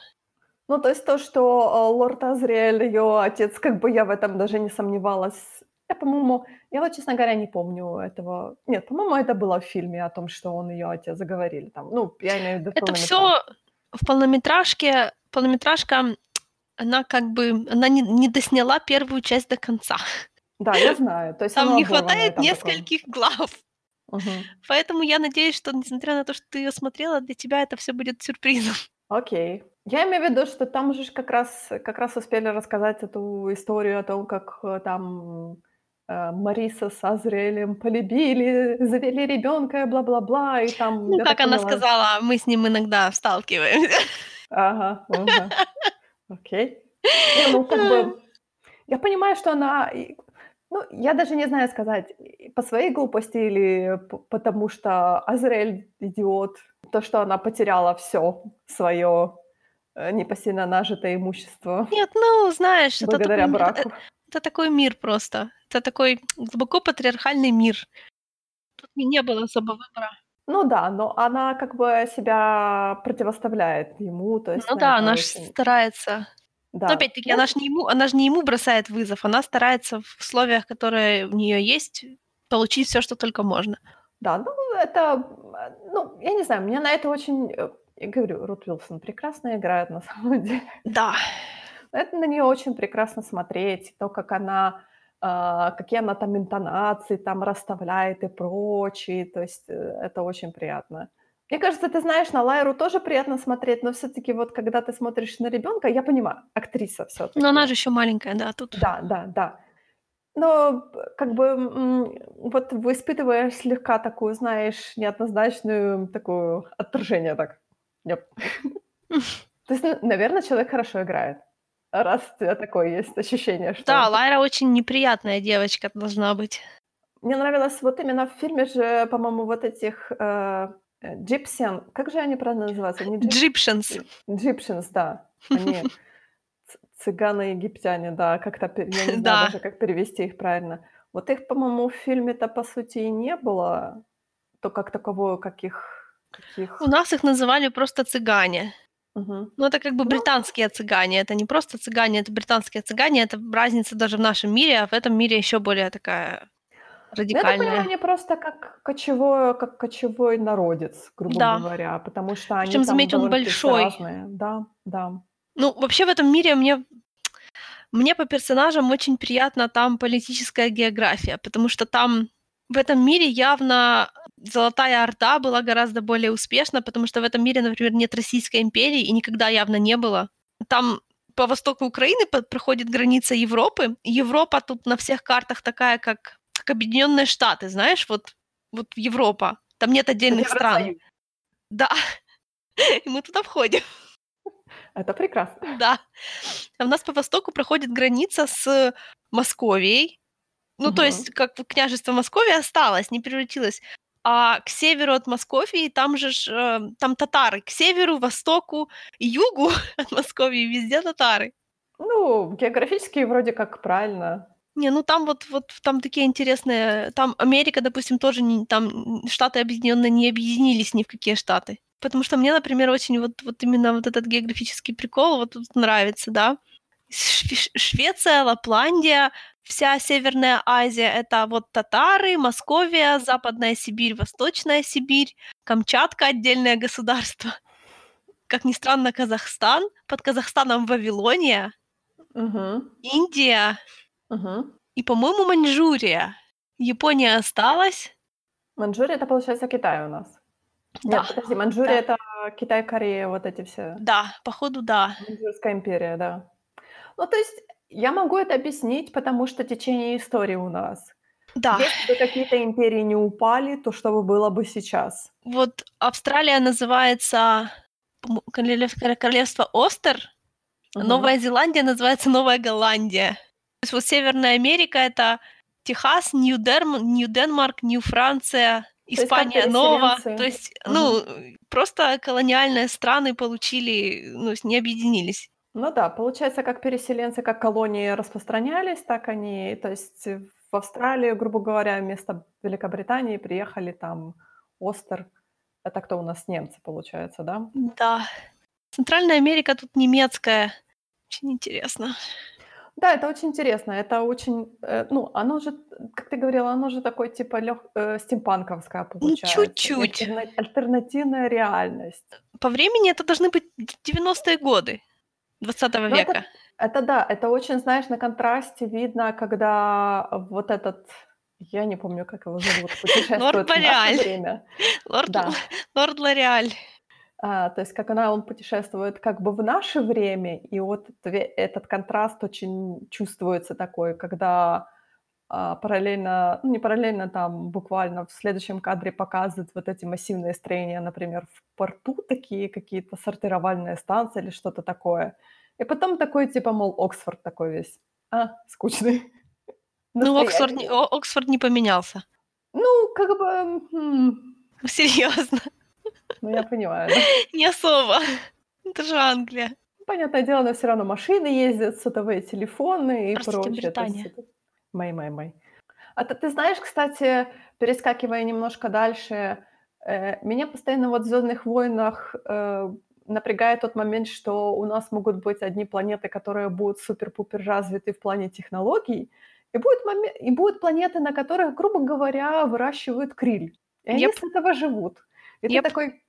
Ну, то есть то, что э, лорд Азриэль, ее отец, как бы я в этом даже не сомневалась. Я, по-моему, я вот, честно говоря, не помню этого. Нет, по-моему, это было в фильме о том, что он ее отец заговорили. Там, ну, я имею в виду Это все в полнометражке. Полнометражка, она как бы, она не, не досняла первую часть до конца. Да, я знаю. То есть там не хватает там нескольких такое. глав. Угу. Поэтому я надеюсь, что, несмотря на то, что ты ее смотрела, для тебя это все будет сюрпризом. Окей. Я имею в виду, что там же как раз, как раз успели рассказать эту историю о том, как э, там э, Мариса с Азриэлем полюбили, завели ребенка и бла-бла-бла, и там... Ну, как она поняла... сказала, мы с ним иногда сталкиваемся. Ага, ага. Окей. Не, ну, как бы... Я понимаю, что она... Ну, я даже не знаю сказать, по своей глупости или потому что Азраэль идиот, то, что она потеряла все свое э, непосильно нажитое имущество. Нет, ну, знаешь, благодаря это такой, браку. Это, это такой мир просто. Это такой глубоко патриархальный мир. Тут не было особо выбора. Ну да, но она как бы себя противоставляет ему, то есть. Ну да, она очень... старается. Да. Но опять-таки, ну... она же не ему, она же не ему бросает вызов, она старается в условиях, которые у нее есть, получить все, что только можно. Да, ну это, ну я не знаю, мне на это очень, э, я говорю, Рут Уилсон прекрасно играет на самом деле. Да. Это на нее очень прекрасно смотреть, то, как она а, какие она там интонации там расставляет и прочее. То есть э, это очень приятно. Мне кажется, ты знаешь, на Лайру тоже приятно смотреть, но все-таки вот когда ты смотришь на ребенка, я понимаю, актриса все-таки. Но она же еще маленькая, да, тут. Да, да, да. Но как бы вот испытываешь слегка такую, знаешь, неоднозначную такую отторжение так. Yep. То есть, наверное, человек хорошо играет раз у тебя такое есть ощущение, что... Да, Лайра очень неприятная девочка должна быть. Мне нравилось вот именно в фильме же, по-моему, вот этих э, Gyptian, как же они правильно называются? Не Gyptians. Gyptians, да. Они цыганы-египтяне, да, как-то, я не знаю да. даже, как перевести их правильно. Вот их, по-моему, в фильме-то, по сути, и не было, то как такового, каких... каких... У нас их называли просто цыгане. Угу. Ну, это как бы ну британские цыгане. Это не просто цыгане, это британские цыгане. Это разница даже в нашем мире, а в этом мире еще более такая радикальная. Ну, я понимаю, они просто как кочевой, как кочевой народец, грубо да. говоря, потому что они Причем, заметь, он большой. разные. Да, да. Ну, вообще в этом мире мне мне по персонажам очень приятна там политическая география, потому что там в этом мире явно Золотая Орда была гораздо более успешна, потому что в этом мире, например, нет Российской империи и никогда явно не было. Там по востоку Украины проходит граница Европы. Европа тут на всех картах такая, как, как Объединенные Штаты, знаешь, вот, вот Европа. Там нет отдельных стран. Да. И мы туда входим. Это прекрасно. Да. А у нас по востоку проходит граница с Московией. Ну, угу. то есть, как княжество Московия осталось, не превратилось а к северу от Московии там же ж, э, там татары. К северу, востоку, югу от Московии везде татары. Ну, географически вроде как правильно. Не, ну там вот, вот там такие интересные... Там Америка, допустим, тоже не... Там Штаты Объединенные не объединились ни в какие штаты. Потому что мне, например, очень вот, вот именно вот этот географический прикол вот тут нравится, да. Швеция, Лапландия, вся Северная Азия — это вот татары, Московия, Западная Сибирь, Восточная Сибирь, Камчатка — отдельное государство. Как ни странно, Казахстан, под Казахстаном Вавилония, угу. Индия угу. и, по-моему, Маньчжурия. Япония осталась. Маньчжурия — это, получается, Китай у нас. Да. Нет, подожди, Маньчжурия да. — это Китай, Корея, вот эти все. Да, походу, да. Маньчжурская империя, да. Ну, то есть я могу это объяснить, потому что течение истории у нас. Да. Если бы какие-то империи не упали, то что бы было бы сейчас? Вот Австралия называется королевство Остер, угу. Новая Зеландия называется Новая Голландия. То есть вот Северная Америка — это Техас, Нью-Денмарк, Нью-Франция, Испания нова. То есть, ну, просто колониальные страны получили, ну, не объединились. Ну да, получается, как переселенцы, как колонии распространялись, так они, то есть в Австралию, грубо говоря, вместо Великобритании приехали там Остер. Это кто у нас немцы, получается, да? Да. Центральная Америка тут немецкая. Очень интересно. Да, это очень интересно. Это очень, э, ну, оно же, как ты говорила, оно же такой типа лег, э, стимпанковское Ну, получается. чуть-чуть. Альтерна- альтернативная реальность. По времени это должны быть 90-е годы 20 Ну, это, века. это да, это очень, знаешь, на контрасте видно, когда вот этот, я не помню, как его зовут, путешествует Лорд в наше время. Лорд, Да. Лорд Лореаль. А, то есть как она, он путешествует как бы в наше время, и вот этот контраст очень чувствуется такой, когда а, параллельно, ну не параллельно, там буквально в следующем кадре показывают вот эти массивные строения, например, в порту такие какие-то сортировальные станции или что-то такое. И потом такой типа, мол, Оксфорд такой весь. А, скучный. Ну, Оксфорд, Оксфорд не поменялся. Ну, как бы, м, Серьезно. Ну я понимаю, да. Не особо. Это же Англия. Понятное дело, но все равно машины ездят, сотовые телефоны и Простите, прочее. Британия. это- Мэй, мэй, мэй. А ты, ты знаешь, кстати, перескакивая немножко дальше, э, меня постоянно вот в «Звездных войнах» э, напрягает тот момент, что у нас могут быть одни планеты, которые будут супер-пупер развиты в плане технологий, и будут, моме- и будут планеты, на которых, грубо говоря, выращивают криль. И они Yep. с этого живут. И ты Yep. такой,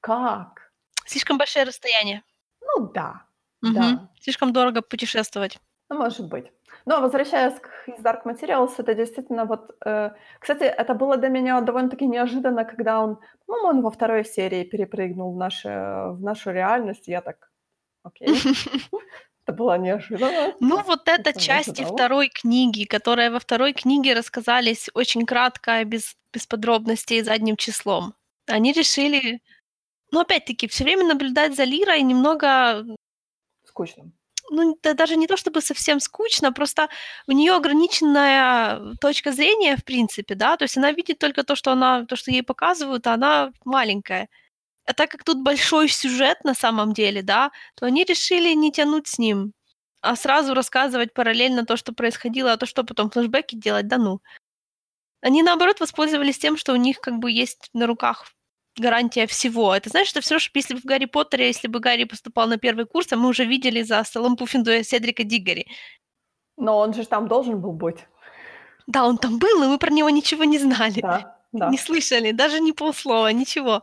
как? Слишком большое расстояние. Ну да, Мгм. да. Слишком дорого путешествовать. Ну, может быть. Но возвращаясь к из Dark Materials, это действительно вот... э, Кстати, это было для меня довольно-таки неожиданно, когда он, по-моему, он во второй серии перепрыгнул в, наше, в нашу реальность. Я так, окей, это было неожиданно. Ну, вот части ожидала. второй книги, которые во второй книге рассказались очень кратко, без, без подробностей, задним числом. Они решили, ну, опять-таки, все время наблюдать за Лирой немного, Скучно. ну, да даже не то чтобы совсем скучно, просто у нее ограниченная точка зрения, в принципе, да, то есть она видит только то, что она, то, что ей показывают, а она маленькая. А так как тут большой сюжет на самом деле, да, то они решили не тянуть с ним, а сразу рассказывать параллельно то, что происходило, а то, что потом флешбеки делать, да ну. Они, наоборот, воспользовались тем, что у них как бы есть на руках гарантия всего. Это знаешь, это все, что если бы в Гарри Поттере, если бы Гарри поступал на первый курс, а мы уже видели за столом Пуффиндуя Седрика Диггери. Но он же там должен был быть. Да, он там был, но мы про него ничего не знали. Да, да. Не слышали, даже ни полслова, ничего.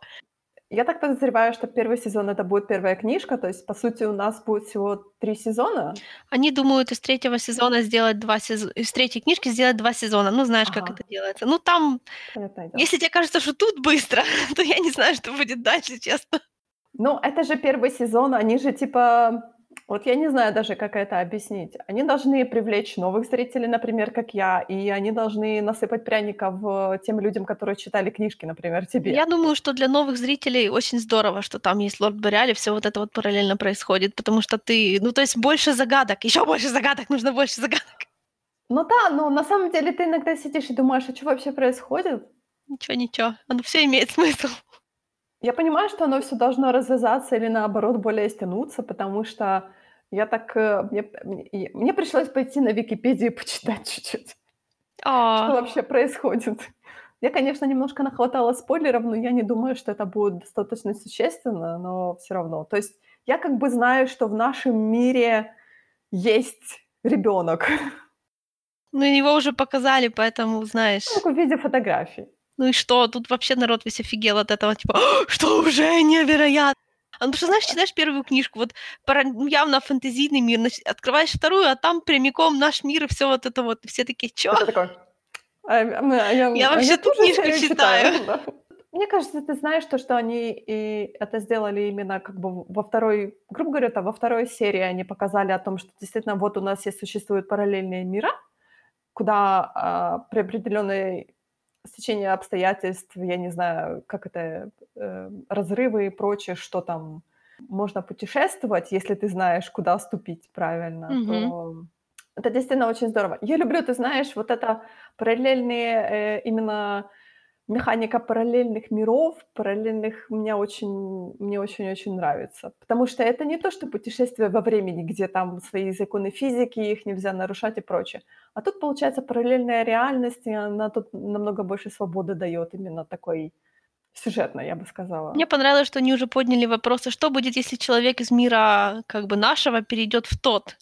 Я так подозреваю, что первый сезон это будет первая книжка, то есть, по сути, у нас будет всего три сезона. Они думают из третьего сезона сделать два сезона, из третьей книжки сделать два сезона. Ну, знаешь, как Ага. это делается. Ну, там, Понятное дело. если тебе кажется, что тут быстро, то я не знаю, что будет дальше, честно. Ну, это же первый сезон, они же типа... Вот я не знаю даже, как это объяснить. Они должны привлечь новых зрителей, например, как я, и они должны насыпать пряников э, тем людям, которые читали книжки, например, тебе. Я думаю, что для новых зрителей очень здорово, что там есть Лорд Бореаль, и все вот это вот параллельно происходит, потому что ты, ну, то есть больше загадок, еще больше загадок, нужно больше загадок. Ну да, но на самом деле ты иногда сидишь и думаешь, а что вообще происходит? Ничего, ничего, оно все имеет смысл. Я понимаю, что оно все должно развязаться или наоборот более стянуться, потому что я так... э, Мне, мне- мне пришлось пойти на Википедию и почитать чуть-чуть. что А, вообще происходит. Я, конечно, немножко нахватала спойлеров, но я не думаю, что это будет достаточно существенно, но все равно. То есть я как бы знаю, что в нашем мире есть ребенок ну, его уже показали, поэтому, знаешь, в виде фотографий. Ну и что, тут вообще народ весь офигел от этого, типа, «А, что уже невероятно. А ну, потому что, знаешь, читаешь первую книжку, вот пара- ну, явно фэнтезийный мир, нач- открываешь вторую, а там прямиком наш мир и все вот это вот, и все такие, чё? Это такой... «А, мы- а я, Я а вообще ту книжку читаю». да. Мне кажется, ты знаешь то, что они и это сделали именно как бы во второй, грубо говоря, это во второй серии они показали о том, что действительно вот у нас есть существуют параллельные мира, куда а, при определенной стечении обстоятельств, я не знаю, как это, э, разрывы и прочее, что там можно путешествовать, если ты знаешь, куда ступить правильно, Мгм. то это действительно очень здорово. Я люблю, ты знаешь, вот это параллельные э, именно механика параллельных миров, параллельных мне очень, мне очень-очень нравится. Потому что это не то, что путешествие во времени, где там свои законы физики, их нельзя нарушать и прочее. А тут, получается, параллельная реальность, и она тут намного больше свободы дает именно такой сюжетной, я бы сказала. Мне понравилось, что они уже подняли вопрос, а что будет, если человек из мира как бы нашего перейдет в тот?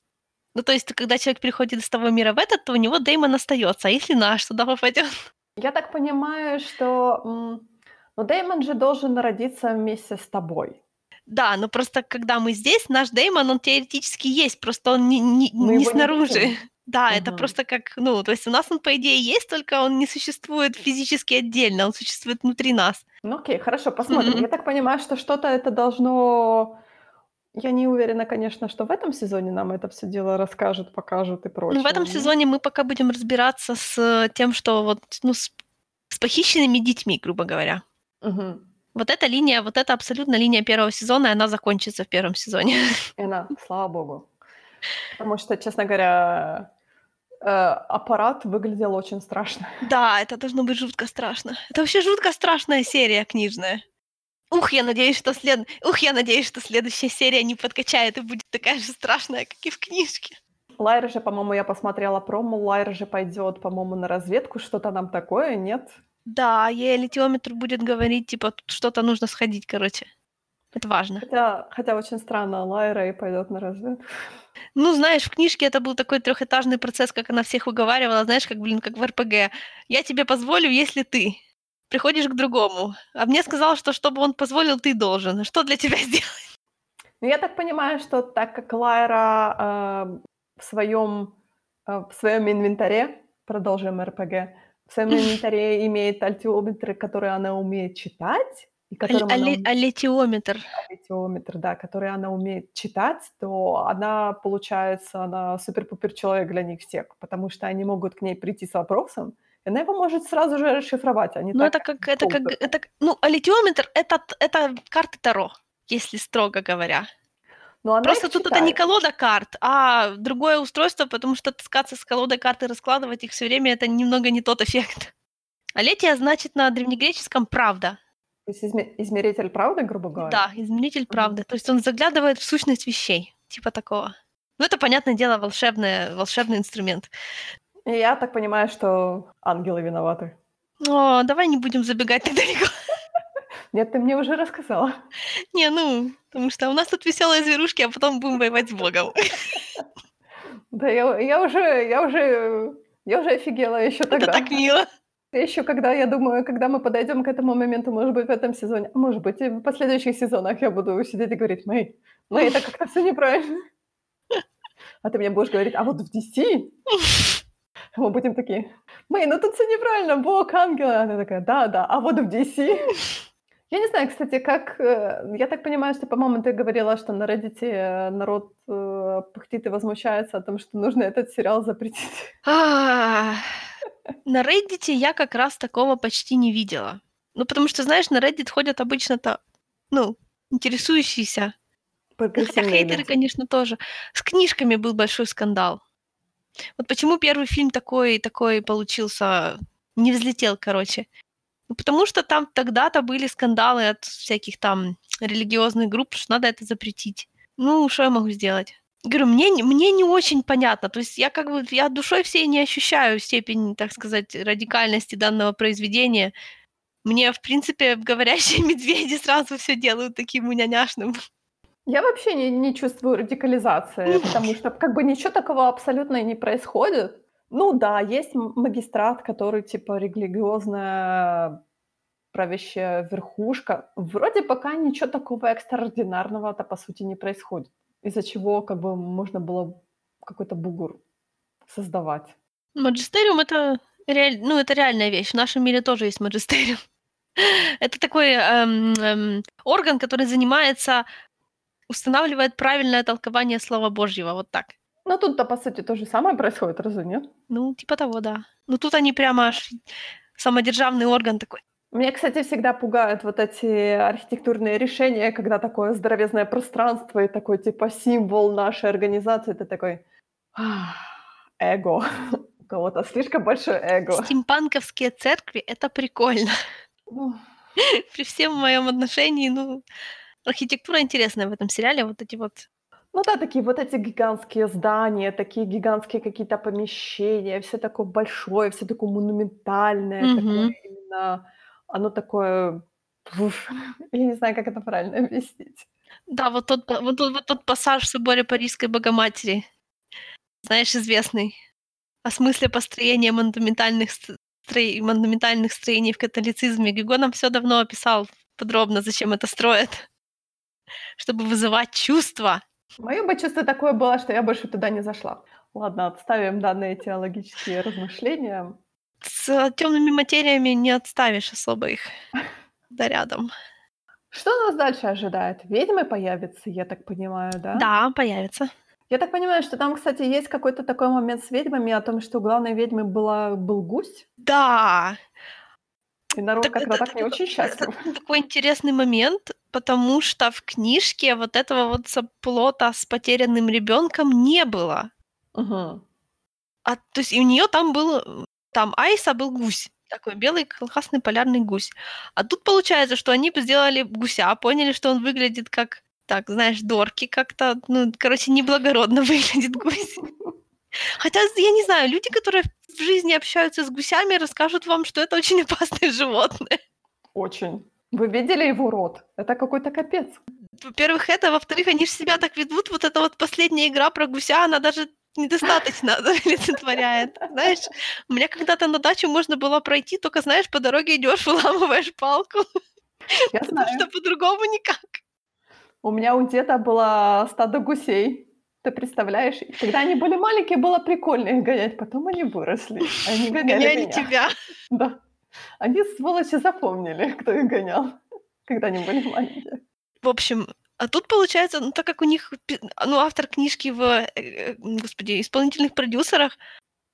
Ну, то есть, когда человек переходит из того мира в этот, то у него Деймон остается, а если наш туда попадет? Я так понимаю, что ну, Деймон же должен родиться вместе с тобой. Да, но просто когда мы здесь, наш Деймон, он теоретически есть, просто он не, не, не снаружи. Не да, угу. это просто как, ну, то есть у нас он, по идее, есть, только он не существует физически отдельно, он существует внутри нас. Ну окей, хорошо, посмотрим. Mm-hmm. Я так понимаю, что что-то это должно я не уверена, конечно, что в этом сезоне нам это все дело расскажут, покажут и прочее. Ну, в этом сезоне мы пока будем разбираться с тем, что вот, ну, с, с похищенными детьми, грубо говоря. Угу. Вот эта линия, вот эта абсолютно линия первого сезона, и она закончится в первом сезоне. И она, слава богу. Потому что, честно говоря, э, аппарат выглядел очень страшно. Да, это должно быть жутко страшно. Это вообще жутко страшная серия книжная. Ух, я надеюсь, что след... Ух, я надеюсь, что следующая серия не подкачает и будет такая же страшная, как и в книжке. Лайра же, по-моему, я посмотрела промо, Лайра же пойдет, по-моему, на разведку, что-то нам такое, нет? Да, ей литиометр будет говорить, типа, что-то нужно сходить, короче. Это важно. Хотя, хотя очень странно, Лайра и пойдет на разведку. Ну, знаешь, в книжке это был такой трехэтажный процесс, как она всех уговаривала, знаешь, как, блин, как в РПГ. Я тебе позволю, если ты приходишь к другому. А мне сказал, что чтобы он позволил, ты должен. Что для тебя сделать? Ну, я так понимаю, что так как Лайра э, в своем э, в своем инвентаре, продолжим РПГ, в своем инвентаре имеет альтиометры, которые она умеет читать, и которым Аль- она... Алетиометр. Алетиометр, да, который она умеет читать, то она, получается, она супер-пупер человек для них всех, потому что они могут к ней прийти с вопросом, его может сразу же расшифровать, а не Ну, это как, это как, это, ну, алитиометр это, это карты Таро, если строго говоря. Но она Просто тут читает. это не колода карт, а другое устройство, потому что таскаться с колодой карты и раскладывать их все время это немного не тот эффект. Алетия значит на древнегреческом правда. То есть изме- измеритель правды, грубо говоря? Да, измеритель правды. Mm-hmm. То есть он заглядывает в сущность вещей, типа такого. Ну, это, понятное дело, волшебный, волшебный инструмент. И я так понимаю, что ангелы виноваты. О, давай не будем забегать так далеко. Нет, ты мне уже рассказала. Не, ну, потому что у нас тут веселые зверушки, а потом будем воевать с Богом. Да, я, я уже, я уже, я уже офигела еще тогда. Это так мило. Еще когда, я думаю, когда мы подойдем к этому моменту, может быть, в этом сезоне, а может быть, и в последующих сезонах я буду сидеть и говорить, Мэй, Мэй, это как-то все неправильно. А ты мне будешь говорить, а вот в DC мы будем такие, Мэй, ну тут все неправильно, Бог, ангел. Она такая, да, да, а вот в DC. Я не знаю, кстати, как... Э, я так понимаю, что, по-моему, ты говорила, что на Reddit э, народ э, пыхтит и возмущается о том, что нужно этот сериал запретить. А, на Reddit я как раз такого почти не видела. Ну, потому что, знаешь, на Reddit ходят обычно-то, ну, интересующиеся. Хотя хейтеры, конечно, тоже. С книжками был большой скандал. Вот почему первый фильм такой, такой получился, не взлетел, короче. Ну, потому что там тогда-то были скандалы от всяких там религиозных групп, что надо это запретить. Ну, что я могу сделать? Говорю, мне, мне не очень понятно. То есть я как бы, я душой всей не ощущаю степень, так сказать, радикальности данного произведения. Мне, в принципе, говорящие медведи сразу все делают таким уняняшным. Я вообще не, не чувствую радикализации, потому что как бы ничего такого абсолютно и не происходит. Ну да, есть магистрат, который типа религиозная правящая верхушка. Вроде пока ничего такого экстраординарного-то по сути не происходит, из-за чего как бы можно было какой-то бугур создавать. Маджистериум это, реаль... ну, это реальная вещь. В нашем мире тоже есть маджистериум. Это такой эм, эм, орган, который занимается устанавливает правильное толкование Слова Божьего, вот так. Ну, тут-то, по сути, то же самое происходит, разве нет? Ну, типа того, да. Ну, тут они прямо аж самодержавный орган такой. Меня, кстати, всегда пугают вот эти архитектурные решения, когда такое здоровезное пространство и такой, типа, символ нашей организации, ты такой, эго, кого-то слишком большое эго. Стимпанковские церкви- это прикольно. Ну, При всем моем отношении, ну, архитектура интересная в этом сериале. Вот эти вот ну да, такие вот эти гигантские здания, такие гигантские какие-то помещения, все такое большое, все такое монументальное, такое Мгм. именно, оно такое, уф, я не знаю, как это правильно объяснить. Да, вот тот па вот тот вот тот пассаж в соборе Парижской Богоматери, знаешь, известный, о смысле построения монументальных ст строй монументальных строений в католицизме. Гюго нам всё давно описал подробно, зачем это строят. Чтобы вызывать чувства. Моё бы чувство такое было, что я больше туда не зашла. Ладно, отставим данные теологические размышления. С тёмными материями не отставишь особо их. Да рядом. Что нас дальше ожидает? Ведьмы появятся, я так понимаю, да? Да, появится. Я так понимаю, что там, кстати, есть какой-то такой момент с ведьмами о том, что у главной ведьмы была был гусь, Да! И народ Так как-то это так не это очень это счастлив. такой интересный момент, потому что в книжке вот этого вот сабплота с потерянным ребёнком не было. Мгм. А, то есть и у неё там был, там Айс, а был гусь. Такой белый классный полярный гусь. А тут получается, что они сделали гуся, поняли, что он выглядит как, так, знаешь, дорки как-то, ну, короче, неблагородно выглядит гусь. Хотя, я не знаю, люди, которые в жизни общаются с гусями, расскажут вам, что это очень опасное животное. Очень. Вы видели его рот? Это какой-то капец. Во-первых, это, во-вторых, они ж себя так ведут. Вот эта вот последняя игра про гуся, она даже недостаточно олицетворяет. Знаешь, у меня когда-то на дачу можно было пройти, тока, знаешь, по дороге идёшь, выламываешь палку, Я потому знаю. что по-другому никак. У меня у деда было стадо гусей. Ты представляешь? Когда они были маленькие, было прикольно их гонять. Потом они выросли. Они гоняли Гоняли меня. тебя. Да. Они, сволочи, запомнили, кто их гонял, когда они были маленькие. В общем, а тут получается, ну, так как у них ну, автор книжки в, э, господи, исполнительных продюсерах,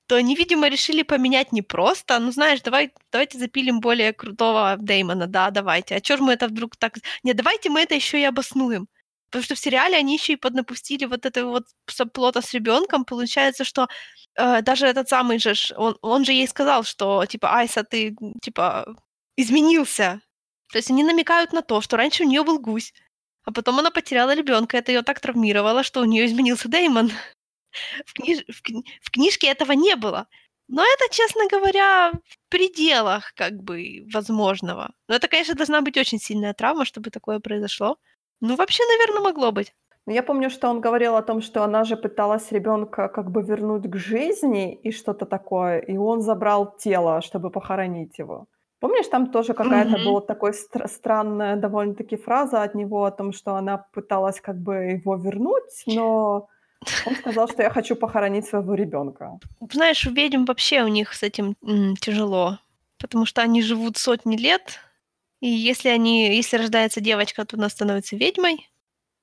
то они, видимо, решили поменять не просто, ну, знаешь, давай давайте запилим более крутого Дэймона, да, давайте. А чё ж мы это вдруг так Нет, давайте мы это ещё и обоснуем. Потому что в сериале они ещё и поднапустили вот этого вот сабплота с ребёнком. Получается, что, э, даже этот самый же он он же ей сказал, что типа: "Айса, ты, типа, изменился". То есть они намекают на то, что раньше у неё был гусь, а потом она потеряла ребёнка. Это её так травмировало, что у неё изменился Дэймон. В книж в кни в книжке этого не было. Но это, честно говоря, в пределах как бы возможного. Но это, конечно, должна быть очень сильная травма, чтобы такое произошло. Ну, вообще, наверно, могло быть. Ну, я помню, что он говорил о том, что она же пыталась ребёнка как бы вернуть к жизни и что-то такое, и он забрал тело, чтобы похоронить его. Помнишь, там тоже какая-то Мгм. была такой стра странная довольно-таки фраза от него о том, что она пыталась как бы его вернуть, но он сказал, что: "Я хочу похоронить своего ребёнка". Знаешь, у ведьм вообще у них с этим, м, тяжело, потому что они живут сотни лет, и если они если рождается девочка, то она становится ведьмой,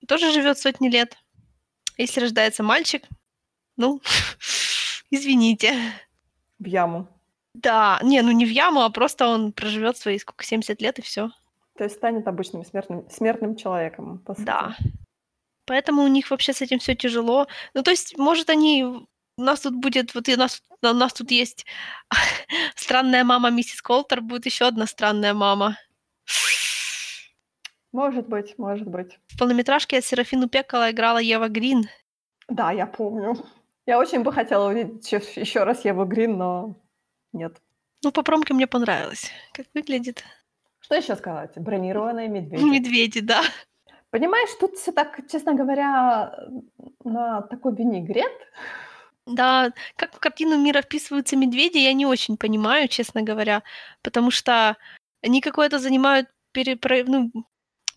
тоже живёт сотни лет. Если рождается мальчик, ну, извините. В яму. Да, не, ну не в яму, а просто он проживёт свои сколько, 70 лет и всё. То есть станет обычным смертным смертным человеком, по сути. Да. Поэтому у них вообще с этим всё тяжело. Ну, то есть, может, они у нас тут будет, вот и у нас у нас тут есть странная мама миссис Колтер, будет ещё одна странная мама. Может быть, может быть. В полнометражке Серафину Пеккола играла Ева Грин. Да, я помню. Я очень бы хотела увидеть ещё раз Еву Грин, но нет. Ну, по промке мне понравилось, как выглядит. Что ещё сказать? Бронированные медведи. Медведи, да. Понимаешь, тут всё так, честно говоря, на такой винегрет. Да, как в картину мира вписываются медведи, я не очень понимаю, честно говоря, потому что они какое-то занимают перепро ну,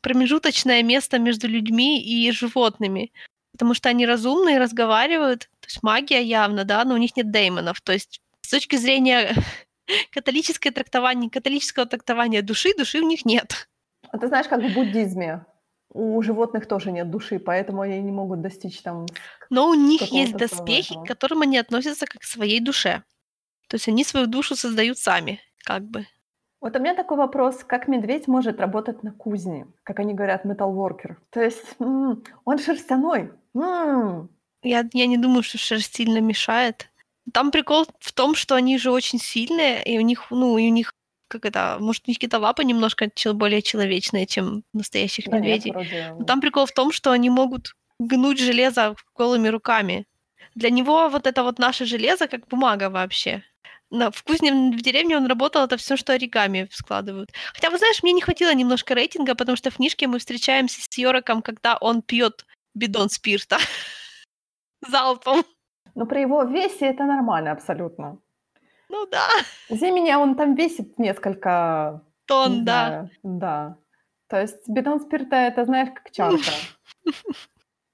промежуточное место между людьми и животными. Потому что они разумные, разговаривают, то есть магия явно, да, но у них нет деймонов. То есть с точки зрения католическое трактование католического трактования души, души у них нет. А ты знаешь, как в буддизме у животных тоже нет души, поэтому они не могут достичь там Но у них есть доспехи, своего к этого. которым они относятся как к своей душе. То есть они свою душу создают сами, как бы. Вот у меня такой вопрос: как медведь может работать на кузне? Как они говорят, металлворкер. То есть, м, он шерстяной. М. Я я не думаю, что шерсть сильно мешает. Там прикол в том, что они же очень сильные, и у них, ну, и у них как это, может, у них какие-то лапы немножко более человечные, чем настоящих Да нет, медведей. вроде... Но там прикол в том, что они могут гнуть железо голыми руками. Для него вот это вот наше железо как бумага вообще. На, в кузне в деревне он работал, это все, что оригами складывают. Хотя, вы знаешь, мне не хватило немножко рейтинга, потому что в книжке мы встречаемся с Йороком, когда он пьет бидон спирта залпом. Ну, при его весе это нормально абсолютно. Ну да. Зимний он там весит несколько... Тон, не да. знаю, да. То есть бидон спирта это, знаешь, как чарка.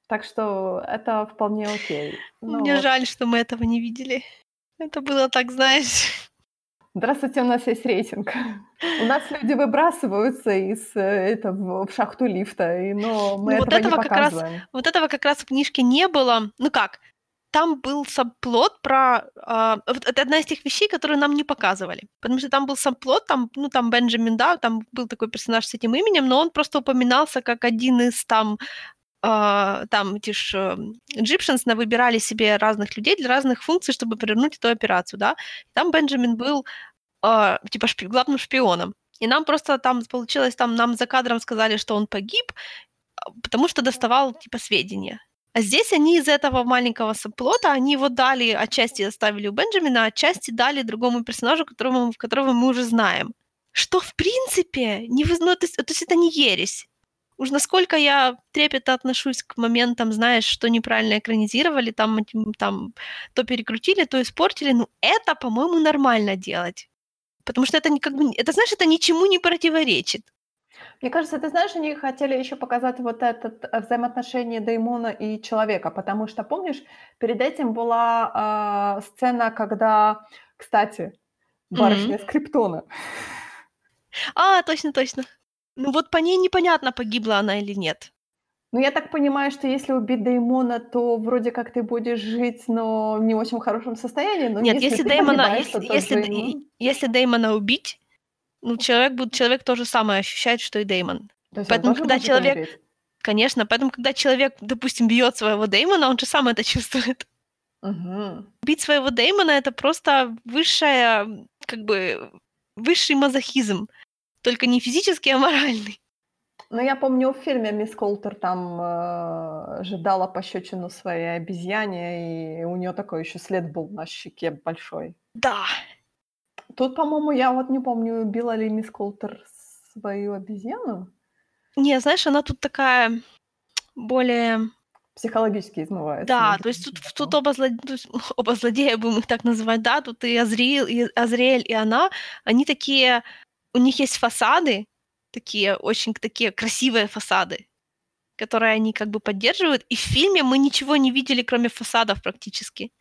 Так что это вполне окей. Ну Мне вот. жаль, что мы этого не видели. Это было так, знаешь... Здравствуйте, у нас есть рейтинг. У нас люди выбрасываются из э, этого в шахту лифта, и, но мы Ну, вот этого, не этого как раз-. Вот этого как раз в книжке не было. Ну как? Там был сабплот про... вот это одна из тех вещей, которые нам не показывали. Потому что там был сабплот, там, ну, там Бенджамин, да, там был такой персонаж с этим именем, но он просто упоминался как один из там там эти ж э, Egyptians выбирали себе разных людей для разных функций, чтобы провернуть эту операцию, да. Там Бенджамин был а, типа шпи- главным шпионом. И нам просто там получилось, там нам за кадром сказали, что он погиб, а, потому что доставал типа сведения. А здесь они из этого маленького сабплота, они его дали, отчасти оставили у Бенджамина, а отчасти дали другому персонажу, которому, которого мы уже знаем. Что, в принципе, не ну, то, есть, то есть это не ересь. Уж насколько я трепетно отношусь к моментам, знаешь, что неправильно экранизировали, там, там то перекрутили, то испортили, ну это, по-моему, нормально делать. Потому что это, не как бы, это, знаешь, это ничему не противоречит. Мне кажется, ты знаешь, они хотели еще показать вот это э, взаимоотношение Деймона и человека, потому что, помнишь, перед этим была а, сцена, когда, кстати, барышня с Криптона. А, точно, точно. Ну вот по ней непонятно, погибла она или нет. Ну, я так понимаю, что если убить Деймона, то вроде как ты будешь жить, но в не очень хорошем состоянии. Но Нет, если если, то тот если, Деймон- если Дэймона убить, ну, человек, будет, человек то же самое ощущает, что и есть поэтому, когда человек- умереть. Конечно, поэтому, когда человек, допустим, бьет своего Дэймона, он же сам это чувствует. Мгм. Бить своего Дэймона — это просто высшая, как бы, высший мазохизм. Только не физический, а моральный. Ну, я помню в фильме мисс Колтер там э, же дала пощечину своей обезьяне, и у нее такой еще след был на щеке большой. Да. Тут, по-моему, я вот не помню, била ли мисс Колтер свою обезьяну. Не, знаешь, она тут такая более... Психологически измывается. Да, то есть тут, тут оба, зло- есть оба злодея, будем их так называть, да, тут и Азриэл, и Азриэль, и она, они такие, у них есть фасады, такие, очень такие красивые фасады, которые они как бы поддерживают, и в фильме мы ничего не видели, кроме фасадов практически.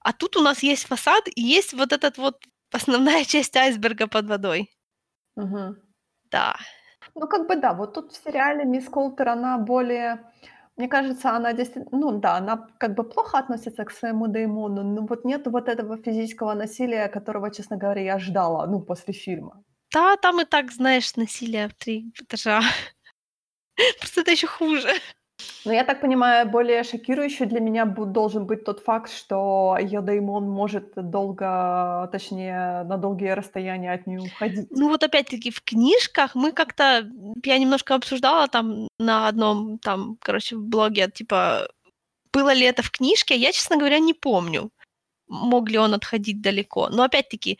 А тут у нас есть фасад, и есть вот этот вот основная часть айсберга под водой. Мгм. Да. Ну, как бы да, вот тут в сериале мисс Колтер, она более... Мне кажется, она действительно... Ну да, она как бы плохо относится к своему Деймону, но вот нет вот этого физического насилия, которого, честно говоря, я ждала, ну, после фильма. Да, там и так, знаешь, насилие в три этажа. Просто это еще хуже. Но я так понимаю, более шокирующий для меня должен быть тот факт, что ее Деймон может долго, точнее, на долгие расстояния от нее уходить. Ну вот опять-таки в книжках мы как-то, я немножко обсуждала там на одном там, короче, в блоге, типа, было ли это в книжке, я, честно говоря, не помню, мог ли он отходить далеко. Но опять-таки,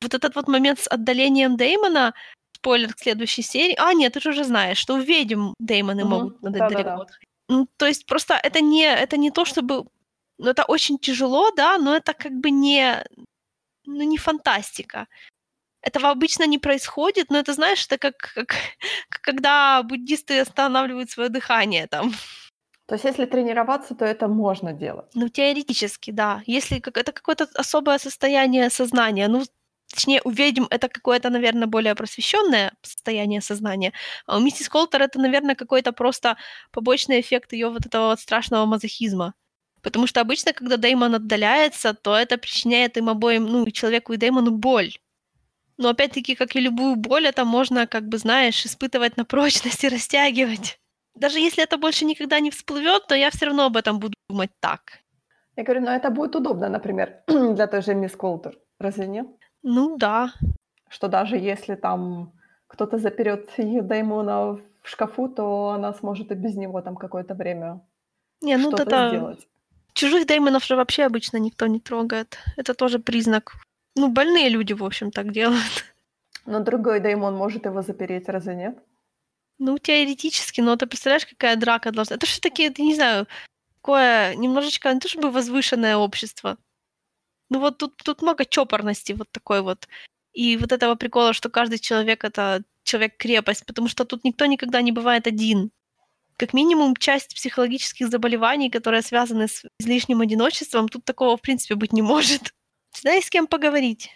вот этот вот момент с отдалением Деймона, спойлер к следующей серии, а, нет, ты же уже знаешь, что у ведьм Деймоны Мгм. могут надо- Да-да-да. далеко отходить. Ну, то есть просто это не, это не то, чтобы... Ну, это очень тяжело, да, но это как бы не... Ну, не фантастика. Этого обычно не происходит, но это, знаешь, это как, как, как когда буддисты останавливают свое дыхание там. То есть если тренироваться, то это можно делать. Ну, теоретически, да. Если как, это какое-то особое состояние сознания, ну, точнее, у ведьм это какое-то, наверное, более просвещенное состояние сознания, а у миссис Колтер это, наверное, какой-то просто побочный эффект ее вот этого вот страшного мазохизма. Потому что обычно, когда Деймон отдаляется, то это причиняет им обоим, ну, и человеку, и Деймону боль. Но опять-таки, как и любую боль, это можно, как бы, знаешь, испытывать на прочность и растягивать. Даже если это больше никогда не всплывет, то я все равно об этом буду думать так. Я говорю, ну это будет удобно, например, для той же мисс Колтер. Разве нет? Ну да. Что даже если там кто-то заперет ее Даймона в шкафу, то она сможет и без него там какое-то время Не, ну что-то это... сделать. Чужих деймонов же вообще обычно никто не трогает. Это тоже признак. Ну, больные люди, в общем, так делают. Но другой Даймон может его запереть, разве нет? Ну, теоретически, но ты представляешь, какая драка должна... Это все-таки, я не знаю, такое немножечко, не то чтобы возвышенное общество. Ну вот тут, тут много чопорности вот такой вот. И вот этого прикола, что каждый человек — это человек-крепость, потому что тут никто никогда не бывает один. Как минимум, часть психологических заболеваний, которые связаны с излишним одиночеством, тут такого, в принципе, быть не может. Всегда есть с кем поговорить.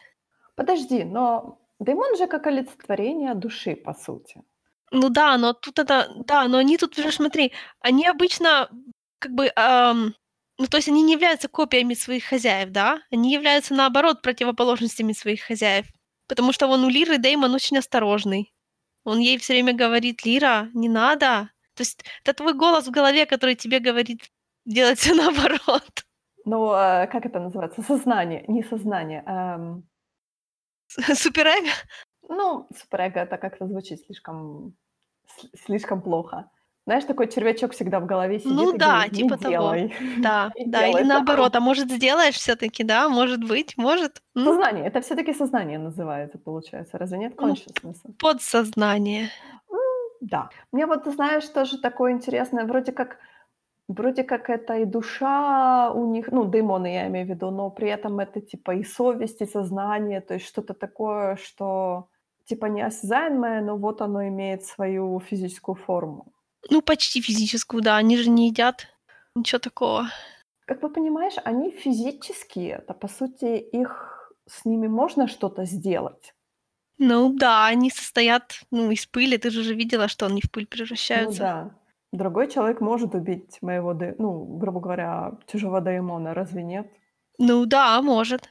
Подожди, но Даймон же как олицетворение души, по сути. Ну да, но тут это... Да, но они тут смотри, они обычно как бы... ам, ну, то есть они не являются копиями своих хозяев, да? Они являются, наоборот, противоположностями своих хозяев. Потому что вон у Лиры Деймон очень осторожный. Он ей все время говорит, Лира, не надо. То есть это твой голос в голове, который тебе говорит делать все наоборот. Ну, э, как это называется? Сознание, не сознание. эм, Суперэго? ну, суперэго это как-то звучит слишком, слишком плохо. Знаешь, такой червячок всегда в голове сидит Ну и да, говорит, типа того. делай. Да, Не да, или наоборот, а может сделаешь все-таки, да, может быть, может. Сознание, это все-таки сознание называется, получается. Разве нет? Ну, Consciousness. подсознание. Да. Мне вот, ты знаешь, тоже такое интересное, вроде как, вроде как это и душа у них, ну, демоны я имею в виду, но при этом это типа и совесть, и сознание, то есть что-то такое, что типа неосязаемое, но вот оно имеет свою физическую форму. Ну, почти физическую, да, они же не едят. Ничего такого. Как вы понимаешь, они физические, это по сути их с ними можно что-то сделать. Ну да, они состоят, ну, из пыли. Ты же уже видела, что они в пыль Ну превращаются. да. Другой человек может убить моего, де- ну, грубо говоря, чужого демона, разве нет? Ну да, может.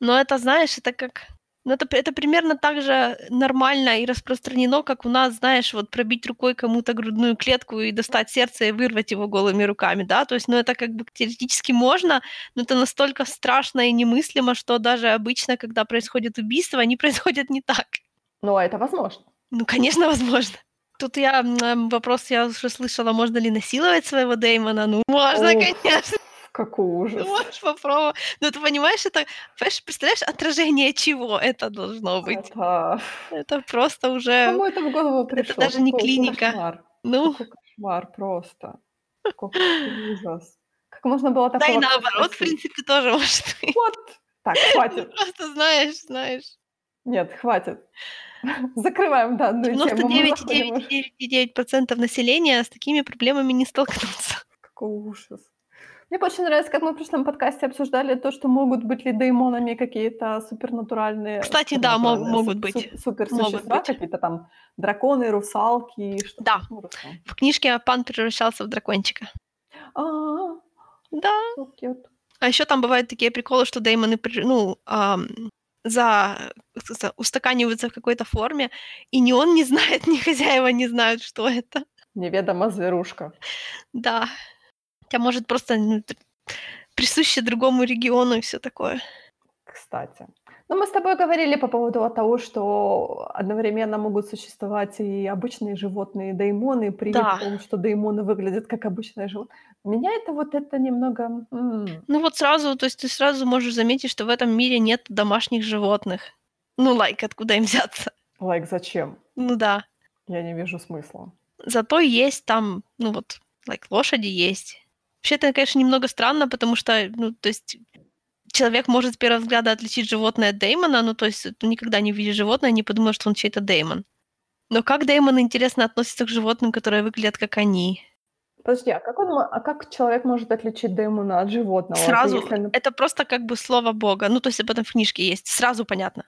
Но это, знаешь, это как... Ну, это, это примерно так же нормально и распространено, как у нас, знаешь, вот пробить рукой кому-то грудную клетку и достать сердце и вырвать его голыми руками, да? То есть, ну, это как бы теоретически можно, но это настолько страшно и немыслимо, что даже обычно, когда происходит убийство, они происходят не так. Ну, а это возможно. Ну, конечно, возможно. Тут я вопрос, я уже слышала, можно ли насиловать своего Деймона? Ну, можно, Ух, конечно. Какой ужас. Можешь попробовать. Ну, ты понимаешь, это, понимаешь, представляешь, отражение чего это должно быть? Это... Это просто уже, Кому это в голову пришло? даже не Какой клиника. кошмар. ну, Какой кошмар просто. Какой ужас. Как можно было да и такого наоборот, в принципе, тоже может быть. Вот. Так, хватит. Просто знаешь, знаешь. Нет, хватит. Закрываем данную тему. Мы заходим уже- 99,9% населения с такими проблемами не столкнутся. Какой ужас. Мне очень нравится, как мы в прошлом подкасте обсуждали то, что могут быть ли деймонами какие-то супернатуральные... Кстати, да, мо- могут быть. су- суперсущества, какие-то там драконы, русалки, что Да. Ну. В книжке пан превращался в дракончика. А, Да. so. А еще там бывают такие приколы, что деймоны, ну, за, за- устаканиваются в какой-то форме, и ни он не знает, ни хозяева не знают, что это. Неведома зверушка. Да. Хотя, может, просто присуще другому региону и все такое. Кстати. Ну, мы с тобой говорили по поводу того, что одновременно могут существовать и обычные животные, и деймоны, при Да. том, что деймоны выглядят как обычные животные. Меня это вот это немного... Ну вот сразу, то есть ты сразу можешь заметить, что в этом мире нет домашних животных. Ну, лайк, откуда им взяться? Лайк, зачем? Ну да. Я не вижу смысла. Зато есть там, ну вот, лайк, лошади есть. Вообще, это, конечно, немного странно, потому что, ну, то есть человек может с первого взгляда отличить животное от Деймона, ну, то есть ты никогда не видишь животное, не подумаешь, что он чей-то Деймон. Но как Деймон, интересно, относится к животным, которые выглядят как они? Подожди, а как, он, а как человек может отличить деймона от животного? Это Сразу, если, нап- это просто как бы слово Бога. Ну, то есть об этом в книжке есть, сразу понятно.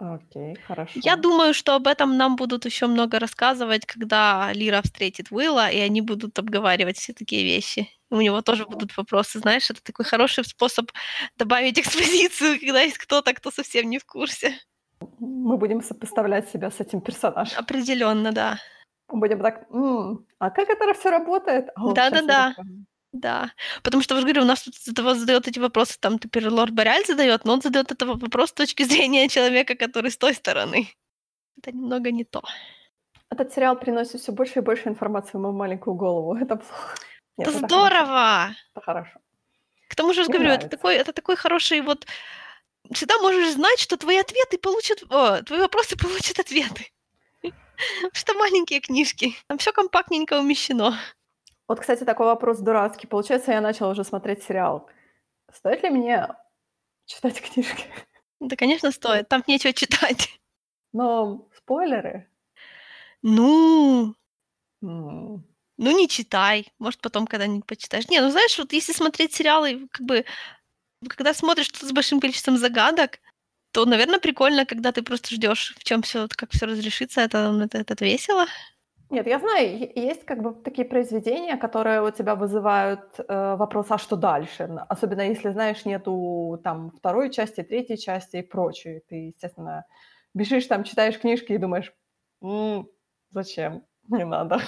Окей, хорошо. Я думаю, что об этом нам будут еще много рассказывать, когда Лира встретит Уилла, и они будут обговаривать все такие вещи. У него тоже будут вопросы, знаешь, это такой хороший способ добавить экспозицию, когда есть кто-то, кто совсем не в курсе. Мы будем сопоставлять себя с этим персонажем. Определенно, да. Будем так, «М, а как это все работает? А Да-да-да. Да. Потому что, вот говорю, у нас тут задает эти вопросы, там теперь лорд Боряль задает, но он задает этот вопрос с точки зрения человека, который с той стороны. Это немного не то. Этот сериал приносит все больше и больше информации в мою маленькую голову. Это плохо. Нет, это, это здорово! Хорошо. Это хорошо. К тому же, я говорю, это такой, это такой хороший вот... Всегда можешь знать, что твои ответы получат... О, твои вопросы получат ответы. Что маленькие книжки. Там все компактненько умещено. Вот, кстати, такой вопрос дурацкий. Получается, я начала уже смотреть сериал. Стоит ли мне читать книжки? Да, конечно, стоит. Там нечего читать. Но спойлеры. Ну, mm. ну не читай. Может, потом когда-нибудь почитаешь. Не, ну знаешь, вот если смотреть сериалы, как бы, когда смотришь что-то с большим количеством загадок, то, наверное, прикольно, когда ты просто ждешь, в чем все, как все разрешится, это, это, это весело. Нет, я знаю, есть как бы такие произведения, которые у тебя вызывают э, вопрос, а что дальше? Особенно если, знаешь, нету там второй части, третьей части и прочее. Ты, естественно, бежишь там, читаешь книжки и думаешь, м-м, зачем? Не надо.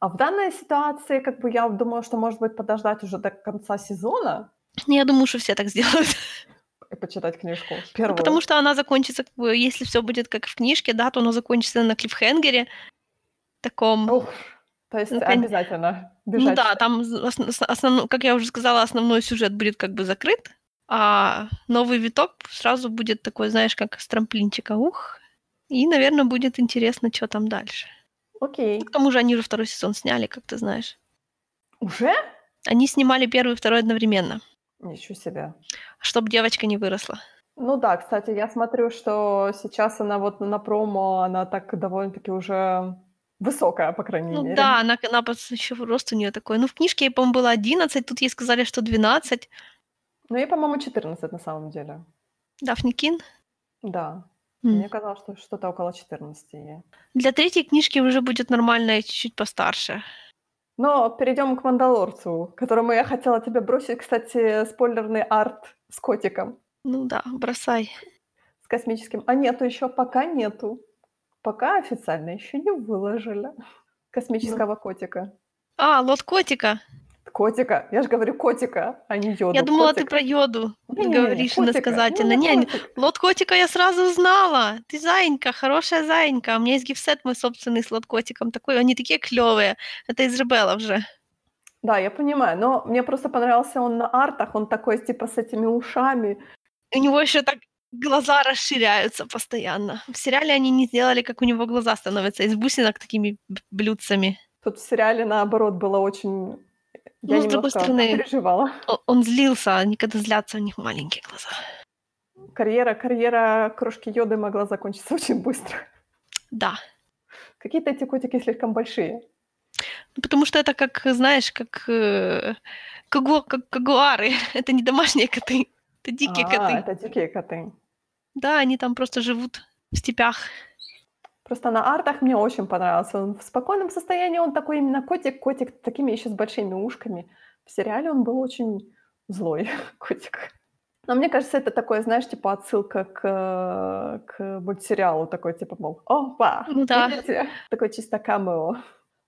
А в данной ситуации, как бы я думаю, что, может быть, подождать уже до конца сезона. Я думаю, что все так сделают. И почитать книжку. Ну, первую. потому что она закончится, как бы, если все будет как в книжке, да, то она закончится на клиффхенгере таком... Ух, то есть ну, обязательно ну бежать. Ну да, там, основ, как я уже сказала, основной сюжет будет как бы закрыт, а новый виток сразу будет такой, знаешь, как с трамплинчика. Ух, и, наверное, будет интересно, что там дальше. Окей. К тому же они уже второй сезон сняли, как ты знаешь. Уже? Они снимали первый и второй одновременно. Ничего себе. Чтобы девочка не выросла. Ну да, кстати, я смотрю, что сейчас она вот на промо, она так довольно-таки уже высокая, по крайней ну, мере. Да, она, она еще рост у нее такой. Ну, в книжке ей, по-моему, было 11, тут ей сказали, что 12. Ну, ей, по-моему, 14 на самом деле. Дафни Кин? Да. Mm. Мне казалось, что что-то около 14 ей. Для третьей книжки уже будет нормально и чуть-чуть постарше. Но перейдем к Мандалорцу, которому я хотела тебе бросить, кстати, спойлерный арт с котиком. Ну да, бросай. С космическим. А нету еще, пока нету. Пока официально еще не выложили космического ну. котика. А, лот котика. Котика. Я же говорю котика, а не йоду. Я думала, Котик. ты про йоду не, говоришь не, иносказательно. Ну, не, не, лот котика я сразу узнала. Ты зайенька, хорошая зайенька. У меня есть гифсет мой собственный с лот котиком. Такой, они такие клевые. Это из Ребелла же. Да, я понимаю, но мне просто понравился он на артах, он такой, типа, с этими ушами. У него еще так глаза расширяются постоянно. В сериале они не сделали, как у него глаза становятся из бусинок такими блюдцами. Тут в сериале, наоборот, было очень... Я ну, с другой стороны, переживала. Он, злился, а никогда злятся у них маленькие глаза. Карьера, карьера крошки Йоды могла закончиться очень быстро. Да. Какие-то эти котики слишком большие. Ну, потому что это как, знаешь, как, э, кагу, как кагуары. это не домашние коты. Это дикие а, коты. это дикие коты. Да, они там просто живут в степях. Просто на артах мне очень понравился. Он в спокойном состоянии, он такой именно котик, котик такими еще с большими ушками. В сериале он был очень злой котик. Но мне кажется, это такое, знаешь, типа отсылка к, к мультсериалу, такой типа, мол, опа, ну, да. видите? Такой чисто камео.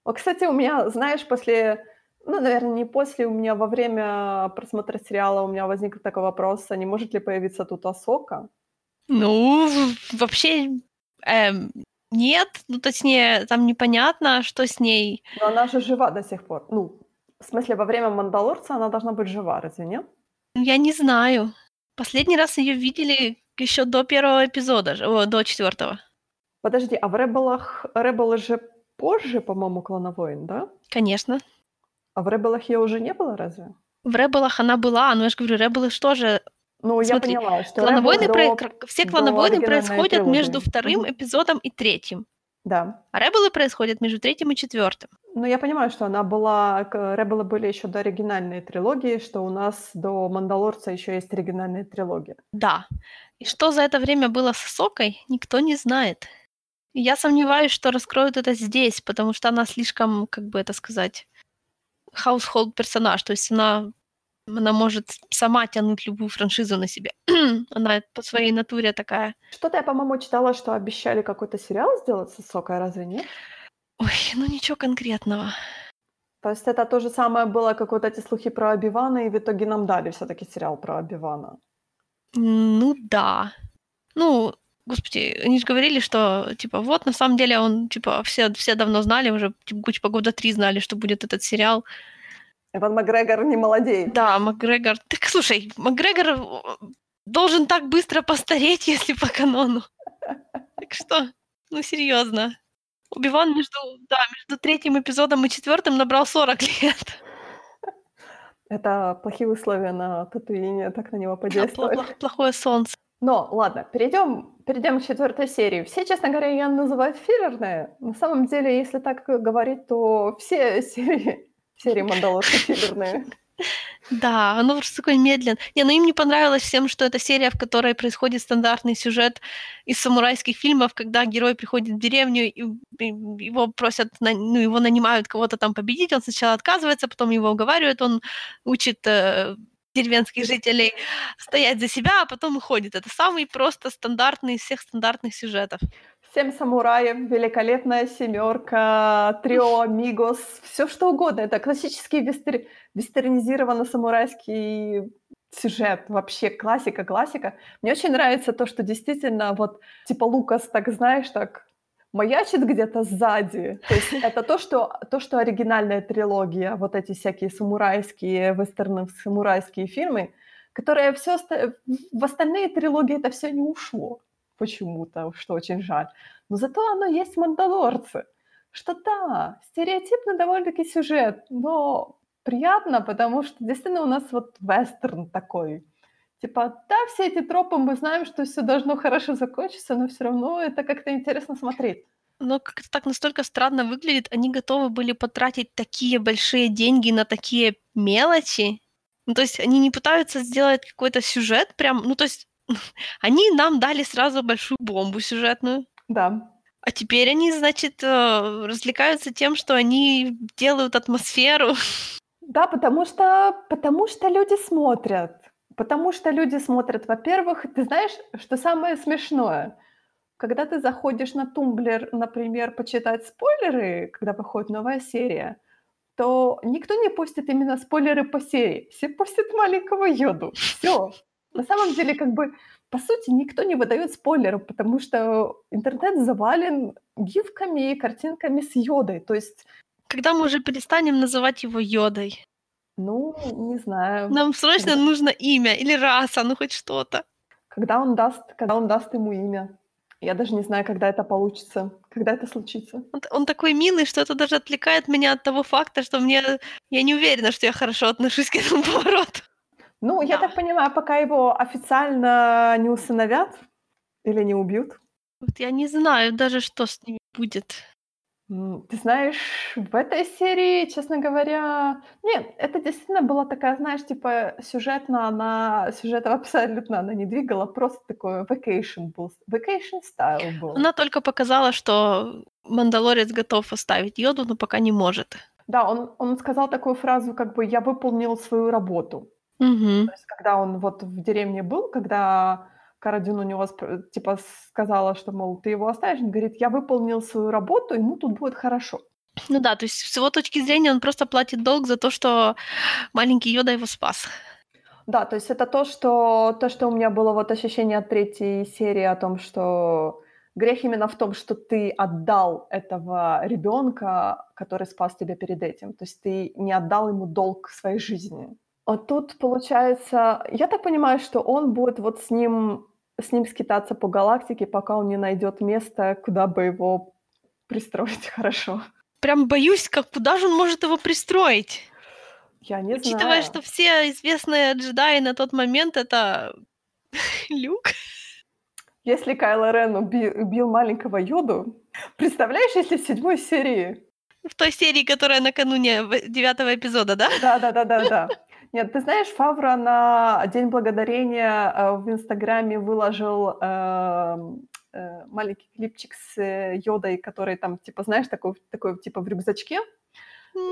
О, кстати, у меня, знаешь, после ну, наверное, не после, у меня во время просмотра сериала у меня возник такой вопрос, а не может ли появиться тут Асока? Ну, вообще эм, нет, ну, точнее, там непонятно, что с ней. Но она же жива до сих пор. Ну, в смысле, во время Мандалорца она должна быть жива, разве нет? Я не знаю. Последний раз ее видели еще до первого эпизода, о, до четвертого. Подожди, а в Ребелах, Ребелы же позже, по-моему, Клоновоин, да? Конечно. А в Ребелах ее уже не было, разве? В Ребелах она была, но я же говорю, Ребелы что же... Ну, Смотри, я поняла, что клановойны про... все клановойны происходят между вторым mm-hmm. эпизодом и третьим. Да. А Ребелы происходят между третьим и четвертым. Ну, я понимаю, что она была... Ребелы были еще до оригинальной трилогии, что у нас до Мандалорца еще есть оригинальная трилогия. Да. И что за это время было с Сокой, никто не знает. я сомневаюсь, что раскроют это здесь, потому что она слишком, как бы это сказать, household персонаж, то есть она она может сама тянуть любую франшизу на себе. она по своей натуре такая. Что-то я, по-моему, читала, что обещали какой-то сериал сделать с Сокой, разве нет? Ой, ну ничего конкретного. То есть это то же самое было, как вот эти слухи про Оби-Вана, и в итоге нам дали всё-таки сериал про Оби-Вана. Ну да. Ну, господи, они ж говорили, что типа вот на самом деле он типа все все давно знали уже, типа типа года 3 знали, что будет этот сериал. Эван Макгрегор не молодеет. Да, Макгрегор. Так слушай, Макгрегор э, должен так быстро постареть, если по канону. Так что, ну серьёзно. Оби-Ван между да, между 3 эпизодом и 4 набрал 40 лет. Это плохие условия на Татуине так на него Да, подействовали. плох плохое солнце. Но ладно, перейдём перейдём к 4 серии. Все, честно говоря, её называют филлерной. На самом деле, если так говорить, то все серии серии "Мандалорца" филлерные. Да, оно просто такое медлен Не, ну им не понравилось всем, что это серия, в которой происходит стандартный сюжет из самурайских фильмов, когда герой приходит в деревню, и его просят ну, его нанимают кого-то там победить. Он сначала отказывается, потом его уговаривают, он учит, э, деревенских жителей стоять за себя, а потом уходит. Это самый просто стандартный из всех стандартных сюжетов. 7 самураев, великолепная семёрка, трио амигос, всё что угодно. Это классический вестер вестернизированно-самурайский сюжет. Вообще классика классика. Мне очень нравится то, что действительно вот типа Лукас так, знаешь, так маячит где-то сзади. То есть это то, что то, что оригинальная трилогия, вот эти всякие самурайские, вестерны самурайские фильмы, которые оста в остальные трилогии это всё не ушло почему-то, что очень жаль. Но зато оно есть в "Мандалорце". Что да, стереотипный довольно-таки сюжет, но приятно, потому что действительно у нас вот вестерн такой. Типа, да, все эти тропы, мы знаем, что всё должно хорошо закончиться, но всё равно это как-то интересно смотреть. Но как-то так настолько странно выглядит. Они готовы были потратить такие большие деньги на такие мелочи. Ну, то есть они не пытаются сделать какой-то сюжет прям, ну, то есть они нам дали сразу большую бомбу сюжетную. Да. А теперь они, значит, э, развлекаются тем, что они делают атмосферу. Да, потому что потому что люди смотрят. Потому что люди смотрят. Во-первых, ты знаешь, что самое смешное? Когда ты заходишь на "Тумблер", например, почитать спойлеры, когда выходит новая серия, то никто не постит именно спойлеры по серии. Все постят маленького Йоду. Всё. На самом деле, как бы, по сути, никто не выдаёт спойлеров, потому что интернет завален гифками и картинками с Йодой. То есть Когда мы уже перестанем называть его Йодой? Ну, не знаю. Нам срочно Когда нужно имя или раса, ну хоть что-то. когда он даст когда он даст ему имя. Я даже не знаю, когда это получится, когда это случится. Он он такой милый, что это даже отвлекает меня от того факта, что мне я не уверена, что я хорошо отношусь к этому повороту. Ну, я Да. так понимаю, пока его официально не усыновят или не убьют. Вот я не знаю даже, что с ними будет. Ты знаешь, в этой серии, честно говоря, нет, это действительно была такая, знаешь, типа сюжетно она сюжетом абсолютно она не двигала, просто такой vacation был, vacation style был. Она только показала, что Мандалорец готов оставить Йоду, но пока не может. Да, он он сказал такую фразу, как бы: "Я выполнил свою работу". Мгм. То есть когда он вот в деревне был, когда Кара Дюн у него типа сказала, что, мол, ты его оставишь, он говорит: "Я выполнил свою работу, ему тут будет хорошо". Ну да, то есть с его точки зрения он просто платит долг за то, что маленький Йода его спас. Да, то есть это то, что то, что у меня было вот ощущение от 3 серии о том, что грех именно в том, что ты отдал этого ребёнка, который спас тебя перед этим. То есть ты не отдал ему долг своей жизни. А тут получается, я так понимаю, что он будет вот с ним с ним скитаться по галактике, пока он не найдёт место, куда бы его пристроить хорошо. Прям боюсь, как куда же он может его пристроить? Я не Учитывая, знаю. что все известные джедаи на тот момент- это Люк. Если Кайло Рен уби убил маленького Йоду, представляешь, если в 7 серии В той серии, которая накануне 9 эпизода, да? Да-да-да-да-да. Нет, ты знаешь, Фавро на День благодарения, э, в "Инстаграме" выложил, эм, э, маленький клипчик с, э, Йодой, который там, типа, знаешь, такой такой, типа, в рюкзачке.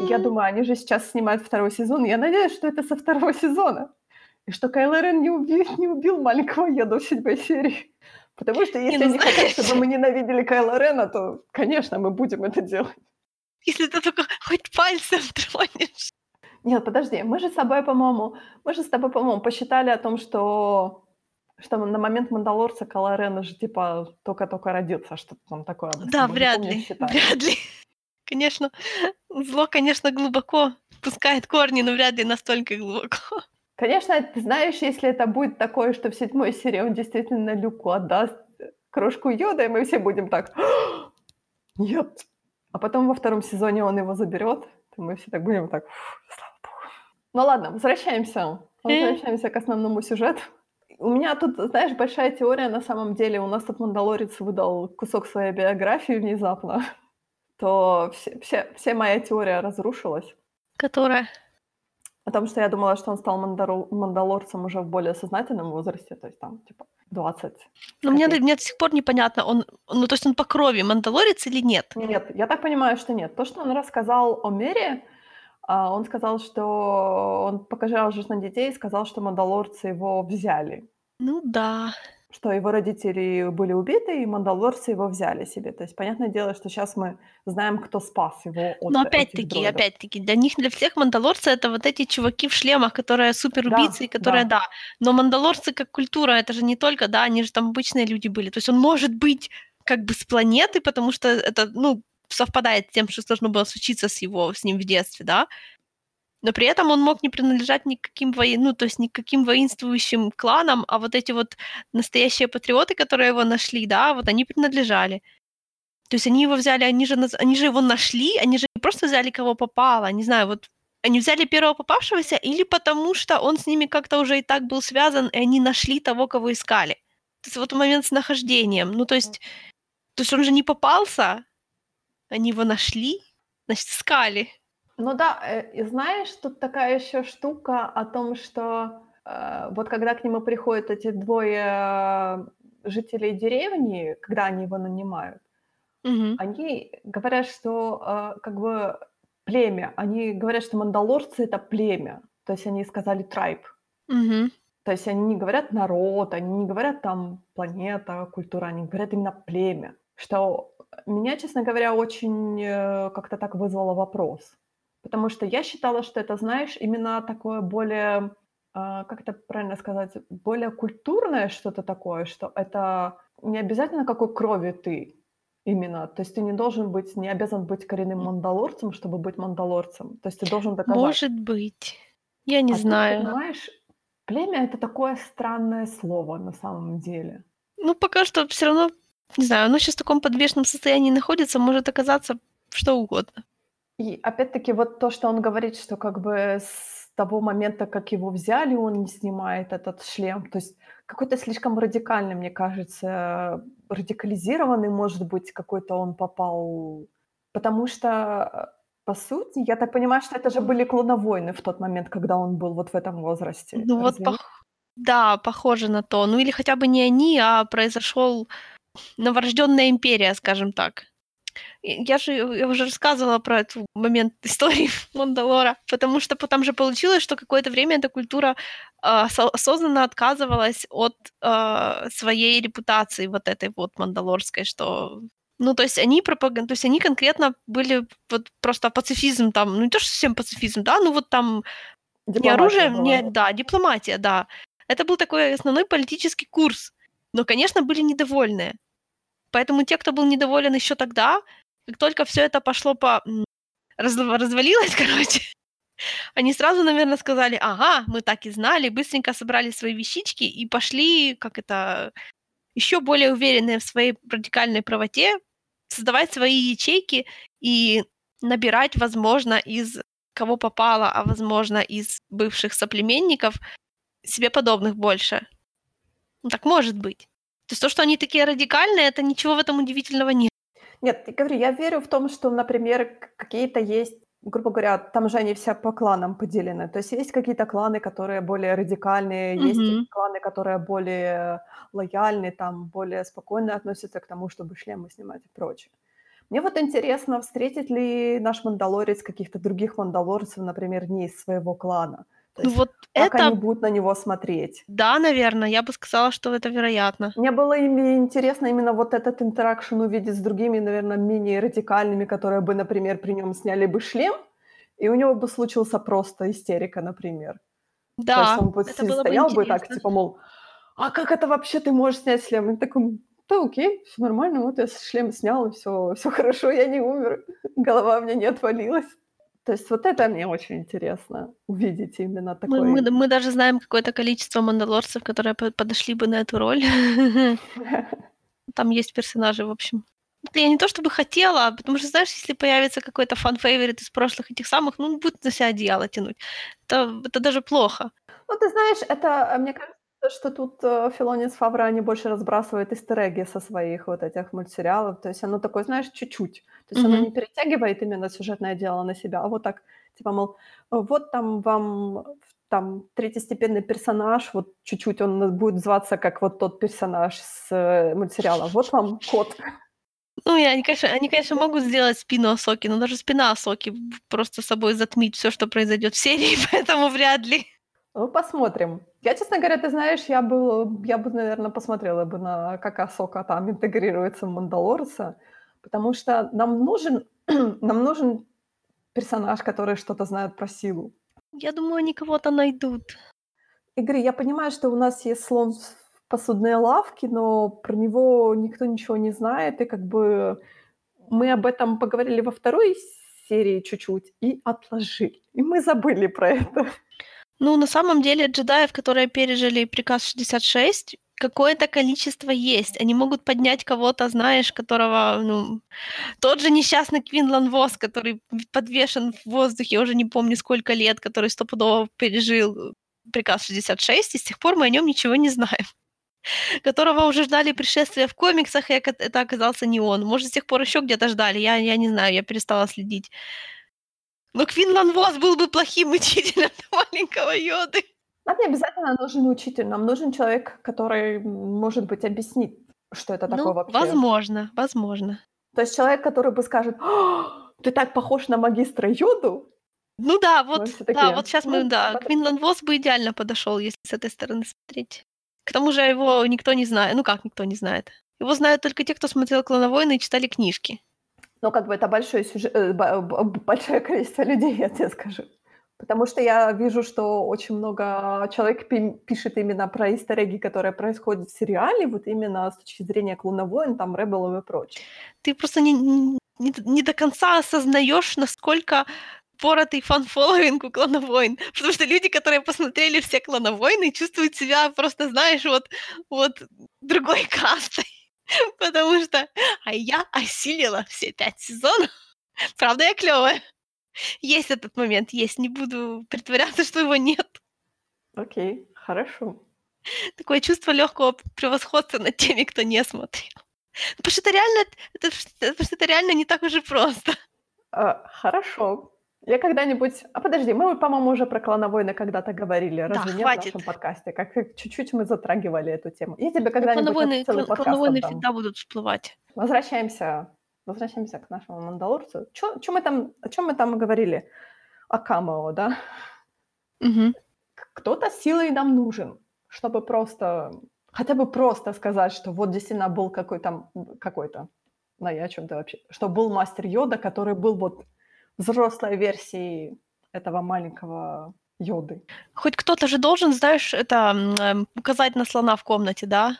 И я думаю, они же сейчас снимают 2 сезон. Я надеюсь, что это со 2 сезона. И что Кайло Рен не уби не убил маленького Йоду в 7 серии. Потому что Не, если ну они хотят, чтобы мы ненавидели Кайло Рена, то, конечно, мы будем это делать. Если ты только хоть пальцем тронешь. Нет, подожди, мы же с тобой, по-моему, мы же с тобой, по-моему, посчитали о том, что что на момент Мандалорца Кайло Рен уже типа только-только родился, что-то там такое. Да, вряд помню, ли, считали. вряд ли. Конечно, зло, конечно, глубоко пускает корни, но вряд ли настолько глубоко. Конечно, ты знаешь, если это будет такое, что в седьмой серии он действительно Люку отдаст крошку йода, и мы все будем так «Нет». А потом во втором сезоне он его заберет, мы все так будем так «Фу, слава богу. Ну ладно, возвращаемся. Возвращаемся к основному сюжету. У меня тут, знаешь, большая теория на самом деле. У нас тут Мандалорец выдал кусок своей биографии внезапно. То все, все, вся моя теория разрушилась. Которая? Потому что я думала, что он стал мандалорцем уже в более сознательном возрасте, то есть там, типа, 20. Ну, мне, мне до сих пор непонятно, он, ну, то есть он по крови мандалорец или нет? Нет, я так понимаю, что нет. То, что он рассказал о Мере, а, он сказал, что он показал же на детей и сказал, что мандалорцы его взяли. Ну да. Что его родители были убиты, и мандалорцы его взяли себе. То есть, понятное дело, что сейчас мы знаем, кто спас его от Но опять-таки, опять-таки, для них, для всех мандалорцы это вот эти чуваки в шлемах, которые супер убийцы, Да, которые, да. да. Но мандалорцы как культура, это же не только, да, они же там обычные люди были. То есть он может быть как бы с планеты, потому что это, ну, совпадает с тем, что должно было случиться с его, с ним в детстве, да. Но при этом он мог не принадлежать никаким воин, ну, то есть никаким воинствующим кланам, а вот эти вот настоящие патриоты, которые его нашли, да, вот они принадлежали. То есть они его взяли, они же, они же его нашли, они же не просто взяли кого попало, не знаю, вот они взяли первого попавшегося или потому что он с ними как-то уже и так был связан, и они нашли того, кого искали. То есть вот момент с нахождением. Ну, то есть, то есть он же не попался, они его нашли, значит, искали. Ну да, э, и знаешь, тут такая еще штука о том, что э, вот когда к нему приходят эти двое э, жителей деревни, когда они его нанимают, Мгм. они говорят, что э, как бы племя, они говорят, что мандалорцы это племя, то есть они сказали tribe, Мгм. то есть они не говорят народ, они не говорят там планета, культура, они говорят именно племя, что меня, честно говоря, очень э, как-то так вызвало вопрос. Потому что я считала, что это, знаешь, именно такое более, а, как это правильно сказать, более культурное что-то такое, что это не обязательно какой крови ты именно. То есть ты не должен быть, не обязан быть коренным мандалорцем, чтобы быть мандалорцем. То есть ты должен доказать. Может быть. Я не А знаю. понимаешь, племя это такое странное слово на самом деле. Ну, пока что все равно, не знаю, оно сейчас в таком подвешенном состоянии находится, может оказаться что угодно. И опять-таки вот то, что он говорит, что как бы с того момента, как его взяли, он не снимает этот шлем. То есть какой-то слишком радикальный, мне кажется, радикализированный, может быть, какой-то он попал. Потому что, по сути, я так понимаю, что это же были клоновойны в тот момент, когда он был вот в этом возрасте. Ну вот, Разве нет? пох- да, похоже на то. Ну или хотя бы не они, а произошел новорожденная империя, скажем так. Я же я уже рассказывала про этот момент истории Мандалора, потому что потом же получилось, что какое-то время эта культура осо- осознанно отказывалась от а, своей репутации вот этой вот мандалорской, что ну, то есть они пропаган... то есть они конкретно были вот просто пацифизм там, ну не то, что совсем пацифизм, да, ну вот там не Дипломатия оружие, была, не, да, дипломатия, да. Это был такой основной политический курс. Но, конечно, были недовольные. Поэтому те, кто был недоволен еще тогда, как только все это пошло по... м, разв- развалилось, короче, они сразу, наверное, сказали, ага, мы так и знали, быстренько собрали свои вещички и пошли, как это, еще более уверенные в своей радикальной правоте, создавать свои ячейки и набирать, возможно, из кого попало, а возможно, из бывших соплеменников, себе подобных больше. Ну, так может быть. То есть то, что они такие радикальные, это ничего в этом удивительного нет. Нет, я говорю, я верю в том, что, например, какие-то есть, грубо говоря, там же они все по кланам поделены. То есть есть какие-то кланы, которые более радикальные, есть Мгм. кланы, которые более лояльны, там более спокойно относятся к тому, чтобы шлемы снимать и прочее. Мне вот интересно, встретит ли наш мандалорец каких-то других мандалорцев, например, не из своего клана. То Ну есть вот как они это, будут на него смотреть? да, наверное, я бы сказала, что это вероятно. Мне было интересно именно вот этот интеракшн увидеть с другими, наверное, менее радикальными, которые бы, например, при нем сняли бы шлем, и у него бы случился просто истерика, например. То есть Да, он бы это было бы стоял бы так, интересно. типа, мол, а как это вообще ты можешь снять шлем? И такой, да окей, все нормально, вот я шлем снял, и все, все хорошо, я не умер, голова у меня не отвалилась. То есть вот это мне очень интересно, увидеть именно Мы, мы, такой... мы даже знаем какое-то количество мандалорцев, которые по- подошли бы на эту роль. Там есть персонажи, в общем. Это я не то чтобы хотела, потому что, знаешь, если появится какой-то фан-фейворит из прошлых этих самых, ну, он будет на себя одеяло тянуть. Это, это даже плохо. Ну, ты знаешь, это, э, мне кажется, что тут э, Филони с Фавро, они больше разбрасывают истереги со своих вот этих мультсериалов. То есть оно такое, знаешь, чуть-чуть. То есть оно Мгм. не перетягивает именно сюжетное дело на себя, а вот так, типа, мол, «Э, вот там вам там третьестепенный персонаж, вот чуть-чуть он будет зваться как вот тот персонаж с э, мультсериала. Вот вам кот. Ну, и они, конечно, они, конечно, могут сделать спину Асоки, но даже спина Асоки просто собой затмить все, что произойдет в серии, поэтому вряд ли. Ну, посмотрим. Я, честно говоря, ты знаешь, я бы, я бы, наверное, посмотрела бы на, как Асока там интегрируется в Мандалорца, потому что нам нужен, нам нужен персонаж, который что-то знает про силу. Я думаю, они кого-то найдут. Игорь, я понимаю, что у нас есть слон в посудной лавке, но про него никто ничего не знает, и как бы мы об этом поговорили во второй серии чуть-чуть и отложили. И мы забыли про это. Ну, на самом деле, джедаев, которые пережили приказ 66, какое-то количество есть. Они могут поднять кого-то, знаешь, которого, ну, тот же несчастный Квинлан Вос, который подвешен в воздухе уже не помню сколько лет, который стопудово пережил приказ 66, и с тех пор мы о нем ничего не знаем. Которого уже ждали пришествия в комиксах, и это оказался не он. Может, с тех пор еще где-то ждали, я, я не знаю, я перестала следить. Но Квинлан Вос был бы плохим учителем для маленького Йоды. Нам не обязательно нужен учитель, нам нужен человек, который, может быть, объяснит, что это такое Ну, вообще. возможно, возможно. То есть человек, который бы скажет, «А, ты так похож на магистра Йоду. Ну да, вот, все да, такие, вот сейчас «Ну, мы, да, посмотрим». Квинлан Вос бы идеально подошел, если с этой стороны смотреть. К тому же его никто не знает. Ну как никто не знает? Его знают только те, кто смотрел «Клоновойны» и читали книжки. Ну, как бы это большой сюжет, э, большое количество людей, я тебе скажу. Потому что я вижу, что очень много человек пи- пишет именно про истории, которые происходят в сериале, вот именно с точки зрения клоновойн, там, Rebel ов и прочее. Ты просто не, не, не до конца осознаешь, насколько поротый fan following у «Клоновойн». Потому что люди, которые посмотрели все «Клоновойны», чувствуют себя просто, знаешь, вот, вот другой кастой. Потому что а я осилила все пять сезонов. Правда, я клевая. Есть этот момент, есть. Не буду притворяться, что его нет. Окей, хорошо. Такое чувство легкого превосходства над теми, кто не смотрел. Потому что это реально, это, потому что это реально не так уж и просто. А, хорошо. Я когда-нибудь... А подожди, мы, по-моему, уже про клоновойны когда-то говорили, разве нет, в хватит. нашем подкасте? Как чуть-чуть мы затрагивали эту тему. Я тебе Ну, когда-нибудь клоновойны, целый подкаст клоновойны отдам. всегда будут всплывать. Возвращаемся, возвращаемся к нашему Мандалорцу. Чё, чё мы там, о чем мы там говорили? О Камео, да? К- Кто-то силой нам нужен, чтобы просто, хотя бы просто сказать, что вот действительно был какой-то, какой-то, ну я о чем-то вообще, что был мастер Йода, который был вот взрослой версией этого маленького Йоды. Хоть кто-то же должен, знаешь, это эм, указать на слона в комнате, да?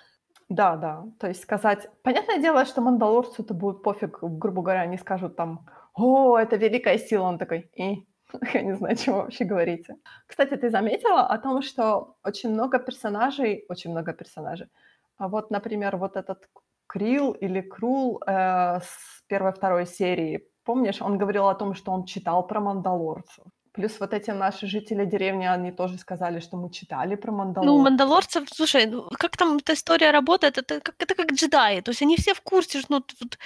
Да, да, то есть сказать... Понятное дело, что Мандалорцу это будет пофиг, грубо говоря, они скажут там, о, это великая сила, он такой, и я не знаю, чего вообще говорите. Кстати, ты заметила о том, что очень много персонажей, очень много персонажей, а вот, например, вот этот Крил или Крул э, с первой-второй серии, помнишь, он говорил о том, что он читал про Мандалорцев. Плюс вот эти наши жители деревни, они тоже сказали, что мы читали про Мандалорцев. Ну, мандалорцев, слушай, ну, как там эта история работает? Это как, это как джедаи, то есть они все в курсе, что ну, вот,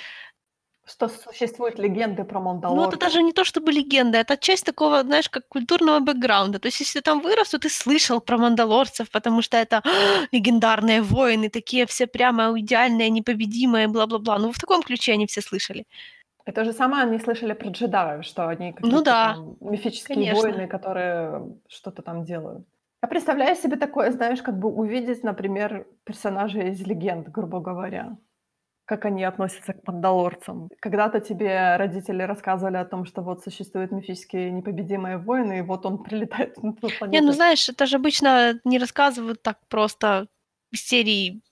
Что существуют легенды про ну, Мандалорцев. это даже не то чтобы легенда, это часть такого, знаешь, как культурного бэкграунда. То есть если ты там вырос, то ты слышал про мандалорцев, потому что это легендарные воины, такие все прямо идеальные, непобедимые, бла-бла-бла. Ну, в таком ключе они все слышали. И то же самое они слышали про джедаев, что они Ну какие-то да, там мифические конечно. воины, которые что-то там делают. Я представляю себе такое, знаешь, как бы увидеть, например, персонажей из легенд, грубо говоря. Как они относятся к мандалорцам. Когда-то тебе родители рассказывали о том, что вот существуют мифические непобедимые воины, и вот он прилетает на ту Не, ну планету. знаешь, это же обычно не рассказывают так просто из серии.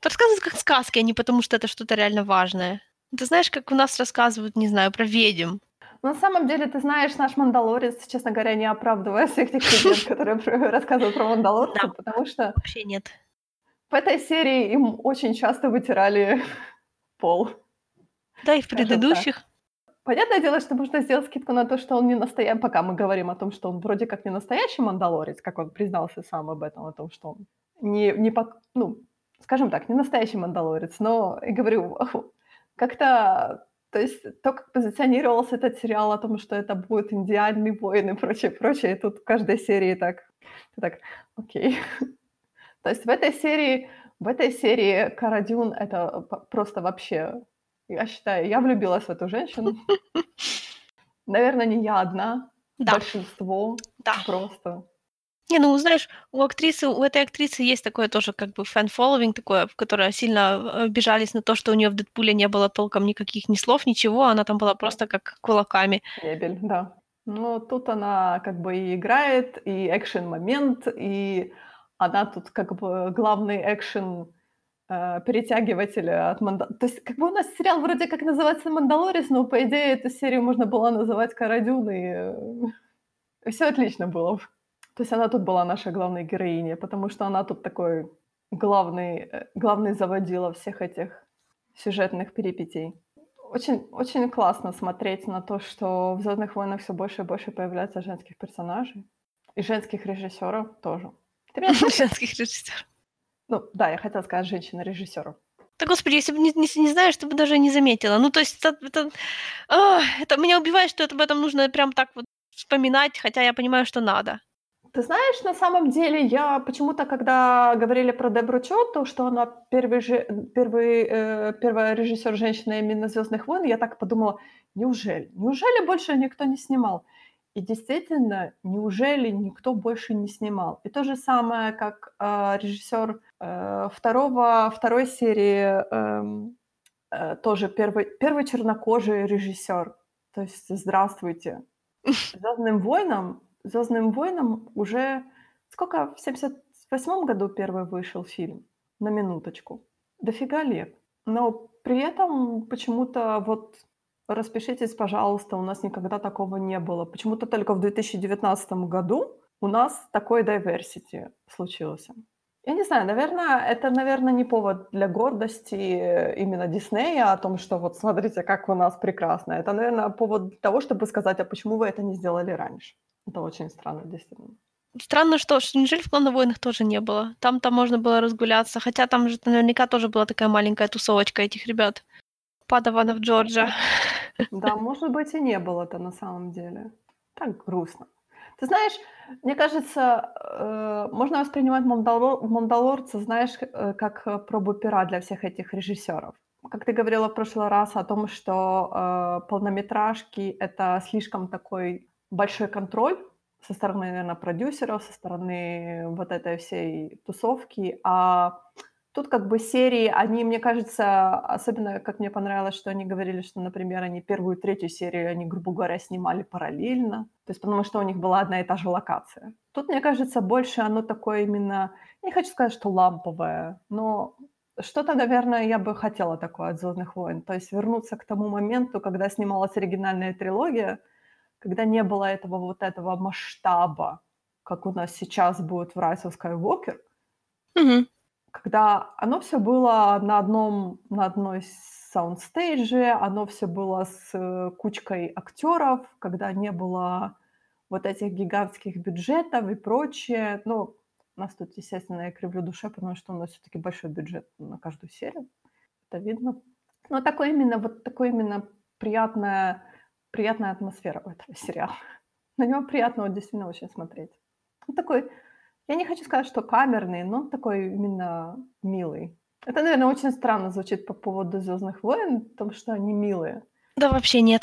Это рассказывают как сказки, а не потому, что это что-то реально важное. Ты знаешь, как у нас рассказывают, не знаю, про ведьм. Но на самом деле, ты знаешь, наш мандалорец, честно говоря, не оправдывая всех тех легенд, которые рассказывают про мандалорцев, Да. потому что Вообще нет. в этой серии им очень часто вытирали пол. Да, и в предыдущих. Понятное дело, что можно сделать скидку на то, что он не настоящий, пока мы говорим о том, что он вроде как не настоящий мандалорец, как он признался сам об этом, о том, что он не, не пок- ну, скажем так, не настоящий мандалорец, но, и говорю, как-то, то есть то, как позиционировался этот сериал о том, что это будет индиальный воин и прочее, прочее, и тут в каждой серии так, ты так, окей. То есть в этой серии, в этой серии Кара Дюн это просто вообще, я считаю, я влюбилась в эту женщину. Наверное, не я одна, Да, большинство да. просто. Не, ну знаешь, у актрисы, у этой актрисы есть такое тоже как бы fan following такое, в которое сильно э, обижались на то, что у нее в Дэдпуле не было толком никаких ни слов, ничего, она там была просто как кулаками. Мебель, да. Но тут она как бы и играет, и экшен-момент, и она тут как бы главный экшен э, перетягиватель от Манда... То есть как бы у нас сериал вроде как называется «Мандалорец», но по идее эту серию можно было называть «Карадюн», и все отлично было. бы. То есть она тут была наша главной героиня, потому что она тут такой главный, э, главный заводила всех этих сюжетных перипетий. Очень, очень классно смотреть на то, что в «Звездных войнах» все больше и больше появляется женских персонажей. И женских режиссеров тоже. Ты меня? Женских режиссеров. Ну, да, я хотела сказать женщина-режиссеров. Да господи, если бы не, не, не знаешь, то бы даже не заметила. Ну, то есть это, это, а, это меня убивает, что это, об этом нужно прям так вот вспоминать, хотя я понимаю, что надо. Ты знаешь, на самом деле, я почему-то, когда говорили про Дебру Чоту, что она первый, же, первый, э, первая режиссер женщина именно «Звездных войн», я так подумала, неужели? Неужели больше никто не снимал? И действительно, неужели никто больше не снимал? И то же самое, как э, режиссер э, второго, второй серии, эм, э, тоже первый, первый чернокожий режиссер. То есть, здравствуйте. «Звездным войнам» «Звездным войнам» уже сколько? В 78 году первый вышел фильм, на минуточку. Дофига лет. Но при этом почему-то вот распишитесь, пожалуйста, у нас никогда такого не было. Почему-то только в 2019 году у нас такой diversity случился. Я не знаю, наверное, это, наверное, не повод для гордости именно Диснея о том, что вот смотрите, как у нас прекрасно. Это, наверное, повод для того, чтобы сказать, а почему вы это не сделали раньше. Это очень странно, действительно. Странно, что, неужели в «Клон войнах» тоже не было? Там-то можно было разгуляться, хотя там же наверняка тоже была такая маленькая тусовочка этих ребят. Падаванов Джорджа. Да, может быть, и не было-то на самом деле. Так грустно. Ты знаешь, мне кажется, э, можно воспринимать Мандалор, Мандалорца, знаешь, э, как э, пробу пера для всех этих режиссеров. Как ты говорила в прошлый раз о том, что э, полнометражки — это слишком такой большой контроль со стороны, наверное, продюсеров, со стороны вот этой всей тусовки, а тут как бы серии, они, мне кажется, особенно как мне понравилось, что они говорили, что, например, они первую и третью серию, они, грубо говоря, снимали параллельно, то есть потому что у них была одна и та же локация. Тут, мне кажется, больше оно такое именно, не хочу сказать, что ламповое, но что-то, наверное, я бы хотела такое от «Звездных войн», то есть вернуться к тому моменту, когда снималась оригинальная трилогия, когда не было этого вот этого масштаба, как у нас сейчас будет в Rise of Skywalker, Мгм. когда оно все было на одном, на одной саундстейдже, оно все было с э, кучкой актеров, когда не было вот этих гигантских бюджетов и прочее. Ну, у нас тут, естественно, я кривлю душе, потому что у нас все-таки большой бюджет на каждую серию. Это видно. Но такой именно, вот такой именно приятная, приятная атмосфера у этого сериала. На него приятно вот действительно очень смотреть. Он такой, я не хочу сказать, что камерный, но он такой именно милый. Это, наверное, очень странно звучит по поводу «Звездных войн», потому что они милые. Да вообще нет.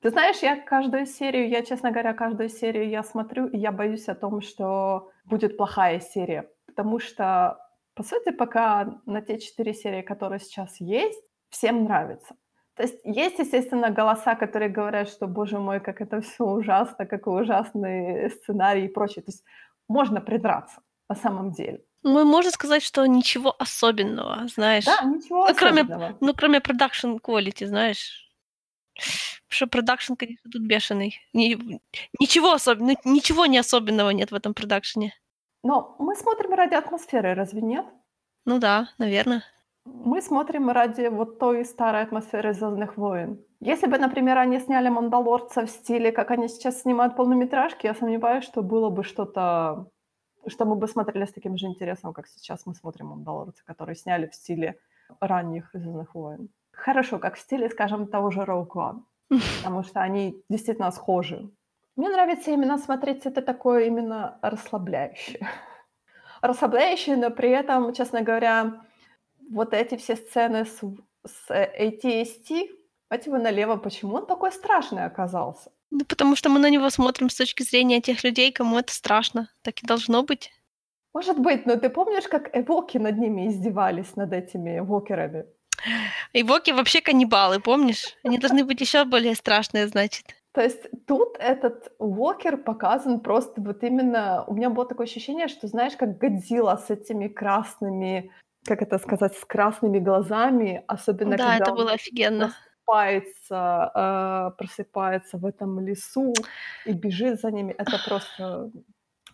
Ты знаешь, я каждую серию, я, честно говоря, каждую серию я смотрю, и я боюсь о том, что будет плохая серия. Потому что, по сути, пока на те четыре серии, которые сейчас есть, всем нравится. То есть есть, естественно, голоса, которые говорят, что, боже мой, как это все ужасно, какой ужасный сценарий и прочее. То есть можно придраться на самом деле. Ну, можно сказать, что ничего особенного, знаешь. Да, ничего ну, кроме, особенного. ну, кроме продакшн quality, знаешь. Потому что продакшн, конечно, тут бешеный. Ни- ничего особенного, ничего не особенного нет в этом продакшене. Но мы смотрим ради атмосферы, разве нет? Ну да, наверное. Мы смотрим ради вот той старой атмосферы «Звездных войн». Если бы, например, они сняли «Мандалорца» в стиле, как они сейчас снимают полнометражки, я сомневаюсь, что было бы что-то, что мы бы смотрели с таким же интересом, как сейчас мы смотрим «Мандалорца», который сняли в стиле ранних «Звездных войн». Хорошо, как в стиле, скажем, того же One, потому что они действительно схожи. Мне нравится именно смотреть это такое именно расслабляющее. Расслабляющее, но при этом, честно говоря, вот эти все сцены с, с ATST, эти вы налево, почему он такой страшный оказался? Ну, потому что мы на него смотрим с точки зрения тех людей, кому это страшно. Так и должно быть. Может быть, но ты помнишь, как эвоки над ними издевались, над этими вокерами? И Воки вообще каннибалы, помнишь? Они должны быть еще более страшные, значит. То есть тут этот Уокер показан просто вот именно... У меня было такое ощущение, что, знаешь, как Годзилла с этими красными, как это сказать, с красными глазами, особенно Да, когда это было офигенно. просыпается, э, просыпается в этом лесу и бежит за ними. Это просто...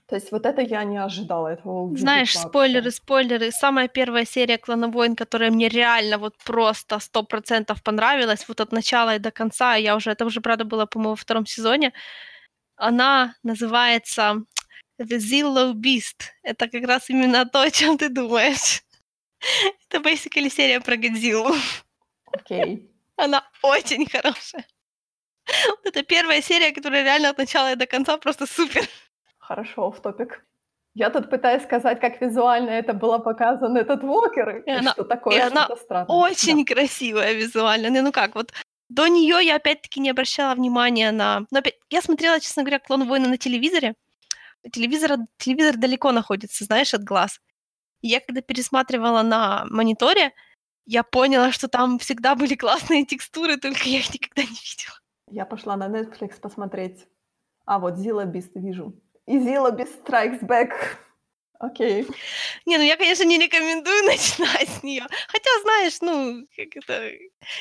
То есть вот это я не ожидала, этого Знаешь, вообще. спойлеры, спойлеры. Самая первая серия «Клана войн», которая мне реально вот просто сто процентов понравилась, вот от начала и до конца, я уже, это уже, правда, было, по-моему, во втором сезоне, она называется The Zillow Beast. Это как раз именно то, о чем ты думаешь. Это basically серия про Годзиллу. Окей. Она очень хорошая. Это первая серия, которая реально от начала и до конца просто супер. Хорошо, в топик. Я тут пытаюсь сказать, как визуально это было показано, этот Вокер, И и она- что такое, и она что-то странное. Очень красивая визуально. Ну, ну как, вот до нее я опять-таки не обращала внимания на... Но опять, я смотрела, честно говоря, «Клон войны» на телевизоре. Телевизор, телевизор далеко находится, знаешь, от глаз. И я когда пересматривала на мониторе, я поняла, что там всегда были классные текстуры, только я их никогда не видела. Я пошла на Netflix посмотреть. А, вот Zilla Beast вижу. И Zilla Beast Strikes Back. Окей. Не, ну я, конечно, не рекомендую начинать с нее. Хотя, знаешь, ну, как это...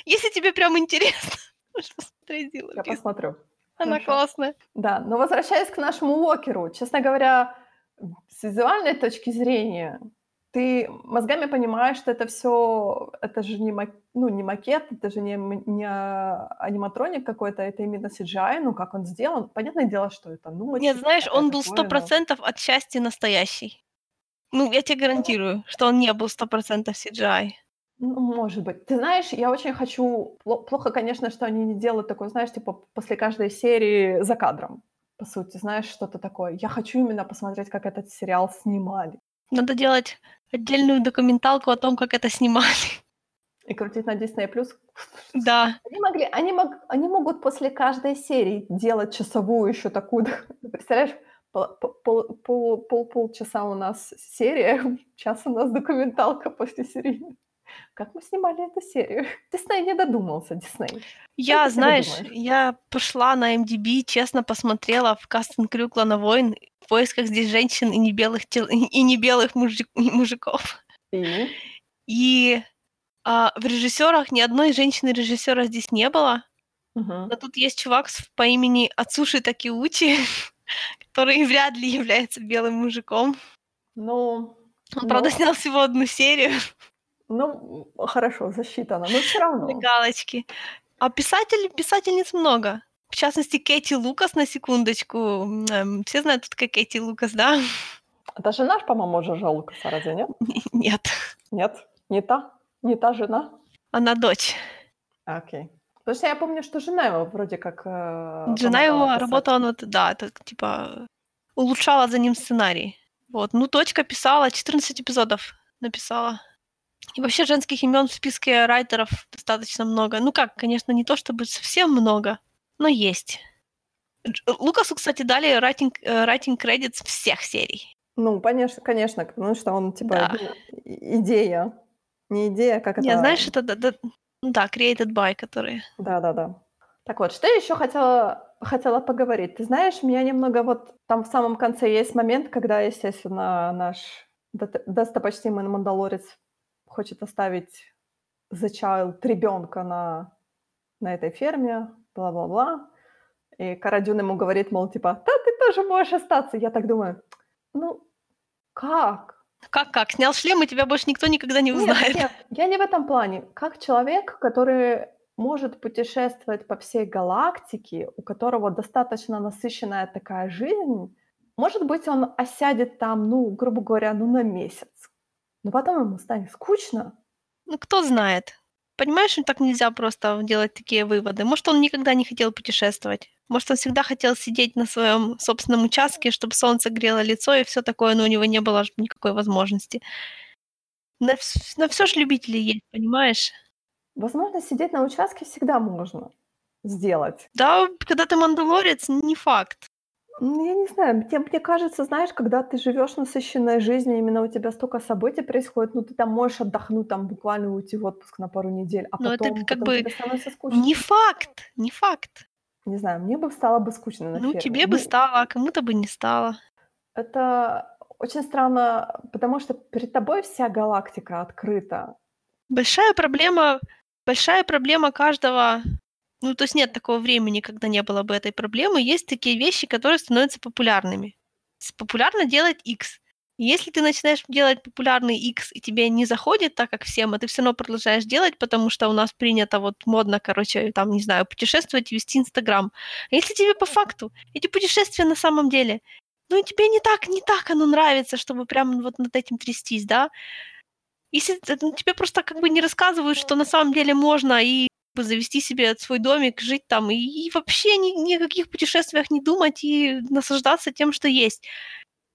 Если тебе прям интересно, можешь посмотреть «Зилла Я Бис». посмотрю. Она Хорошо. классная. Да, но возвращаясь к нашему Уокеру, честно говоря, с визуальной точки зрения, ты мозгами понимаешь, что это все, это же не, ну, не макет, это же не, не а, аниматроник какой-то, это именно CGI, ну, как он сделан. Понятное дело, что это ночь. Нет, знаешь, он был сто но- процентов от счастья настоящий. Ну, я тебе гарантирую, что он не был сто процентов CGI. Ну, может быть. Ты знаешь, я очень хочу... пло- Плохо, конечно, что они не делают такое, знаешь, типа после каждой серии за кадром. По сути, знаешь, что-то такое. Я хочу именно посмотреть, как этот сериал снимали. Надо делать отдельную документалку о том, как это снимали. И крутить на Disney+. Да, Они, могли, они, мог, они могут после каждой серии делать часовую еще такую. Представляешь, пол, пол, пол, пол, у нас серия, час у нас документалка после серии. Как мы снимали эту серию? Дисней не додумался, Дисней. я, знаешь, я пошла на MDB, честно посмотрела в кастинг крю Клана войн в поисках здесь женщин и не белых, тел... и не белых мужик- мужиков. И И а, в режиссерах ни одной женщины-режиссера здесь не было. Мгм. Но тут есть чувак по имени Ацуши Такиучи, который вряд ли является белым мужиком. Ну, Он, правда, Ну. снял всего одну серию ну, хорошо, засчитано, но все равно. галочки. А писателей, писательниц много. В частности, Кэти Лукас, на секундочку. Эм, Все знают, кто такая Кэти Лукас, да? Это жена, ж, по-моему, Жожа Лукаса, разве нет? Нет, Нет? Не та? Не та жена? она дочь. А, Окей. Потому что я помню, что жена его вроде как... э, Жена его писать. работала над... Да, это типа улучшала за ним сценарий. Вот. Ну, дочка писала, 14 эпизодов написала. И вообще женских имен в списке райтеров достаточно много. Ну как, конечно, не то чтобы совсем много, но есть. Лукасу, кстати, дали writing, э, writing credits всех серий. Ну, конечно, конечно, потому что он, типа, Да. ну, идея. Не идея, как это... Не, знаешь, это да, да, ну да, created by, которые. Да-да-да. Так вот, что я еще хотела, хотела поговорить? Ты знаешь, меня немного вот там в самом конце есть момент, когда, естественно, наш достопочтимый мандалорец хочет оставить the child ребенка на, на этой ферме, бла-бла-бла. И Карадюн ему говорит, мол, типа, да, ты тоже можешь остаться. Я так думаю, ну, как? Как-как? Снял шлем, и тебя больше никто никогда не Нет, узнает. нет, я не в этом плане. Как человек, который может путешествовать по всей галактике, у которого достаточно насыщенная такая жизнь, может быть, он осядет там, ну, грубо говоря, ну, на месяц. Но потом ему станет скучно. Ну, кто знает. Понимаешь, так нельзя просто делать такие выводы. Может, он никогда не хотел путешествовать. Может, он всегда хотел сидеть на своем собственном участке, чтобы солнце грело лицо и все такое, но у него не было никакой возможности. На, вс- на все ж любители есть, понимаешь? Возможно, сидеть на участке всегда можно сделать. Да, когда ты мандалорец, не факт. Ну, я не знаю, мне, мне кажется, знаешь, когда ты живешь насыщенной жизнью, именно у тебя столько событий происходит, ну, ты там можешь отдохнуть, там, буквально уйти в отпуск на пару недель, а Но это потом, как потом бы тебе становится скучно. Не факт, не факт. Не знаю, мне бы стало бы скучно на Ну, ферме. тебе бы Ну, стало, а кому-то бы не стало. Это очень странно, потому что перед тобой вся галактика открыта. Большая проблема, большая проблема каждого, ну, то есть нет такого времени, когда не было бы этой проблемы. Есть такие вещи, которые становятся популярными. Популярно делать X. Если ты начинаешь делать популярный X, и тебе не заходит так, как всем, а ты все равно продолжаешь делать, потому что у нас принято вот модно, короче, там, не знаю, путешествовать и вести Инстаграм. А если тебе по факту эти путешествия на самом деле, ну, и тебе не так, не так оно нравится, чтобы прям вот над этим трястись, да, если ну, тебе просто как бы не рассказывают, что на самом деле можно и бы завести себе свой домик, жить там и и вообще ни ни о каких путешествиях не думать и наслаждаться тем, что есть.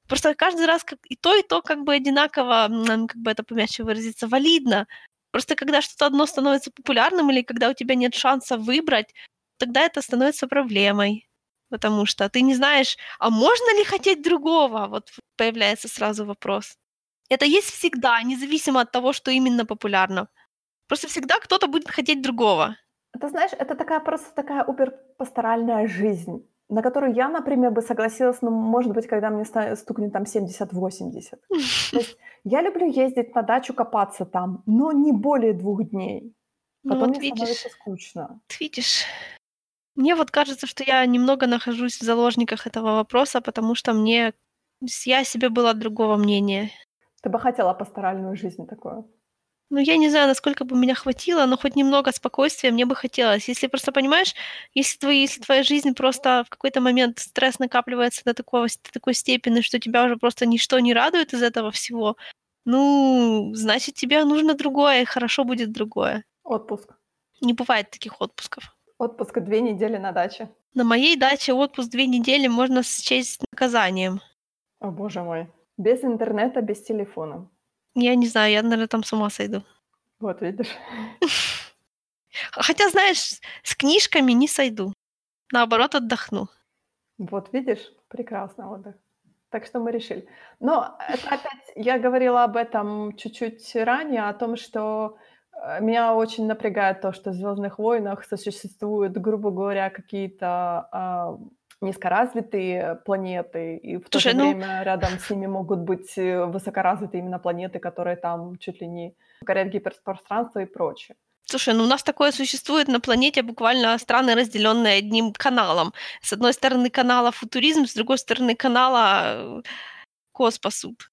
Просто каждый раз как и то, и то как бы одинаково, как бы это помягче выразиться, валидно. Просто когда что-то одно становится популярным или когда у тебя нет шанса выбрать, тогда это становится проблемой. Потому что ты не знаешь, а можно ли хотеть другого? Вот появляется сразу вопрос. Это есть всегда, независимо от того, что именно популярно. Просто всегда кто-то будет хотеть другого. Это, знаешь, это такая просто такая пасторальная жизнь, на которую я, например, бы согласилась, ну, может быть, когда мне стукнет там 70-80. То есть я люблю ездить на дачу, копаться там, но не более двух дней. Ну Потом вот мне видишь, становится скучно. видишь. Мне вот кажется, что я немного нахожусь в заложниках этого вопроса, потому что мне я себе была другого мнения. Ты бы хотела пасторальную жизнь такую? Ну, я не знаю, насколько бы меня хватило, но хоть немного спокойствия мне бы хотелось. Если просто, понимаешь, если, твои, если твоя жизнь просто в какой-то момент стресс накапливается до, такого, до такой степени, что тебя уже просто ничто не радует из этого всего, ну, значит, тебе нужно другое, и хорошо будет другое. Отпуск. Не бывает таких отпусков. Отпуск две недели на даче. На моей даче отпуск две недели можно счесть наказанием. О, боже мой. Без интернета, без телефона. Я не знаю, я, наверное, там с ума сойду. Вот видишь. Хотя, знаешь, с книжками не сойду. Наоборот, отдохну. Вот видишь, прекрасно отдых. Так что мы решили. Но это опять, я говорила об этом чуть-чуть ранее, о том, что э, меня очень напрягает то, что в «Звездных войнах» существуют, грубо говоря, какие-то а, низкоразвитые планеты, и в то Слушай, же ну- время рядом с ними могут быть э, высокоразвитые именно планеты, которые там чуть ли не покоряют гиперпространство и прочее. Слушай, ну у нас такое существует на планете буквально страны, разделенные одним каналом. С одной стороны канала футуризм, с другой стороны канала э, космосуд.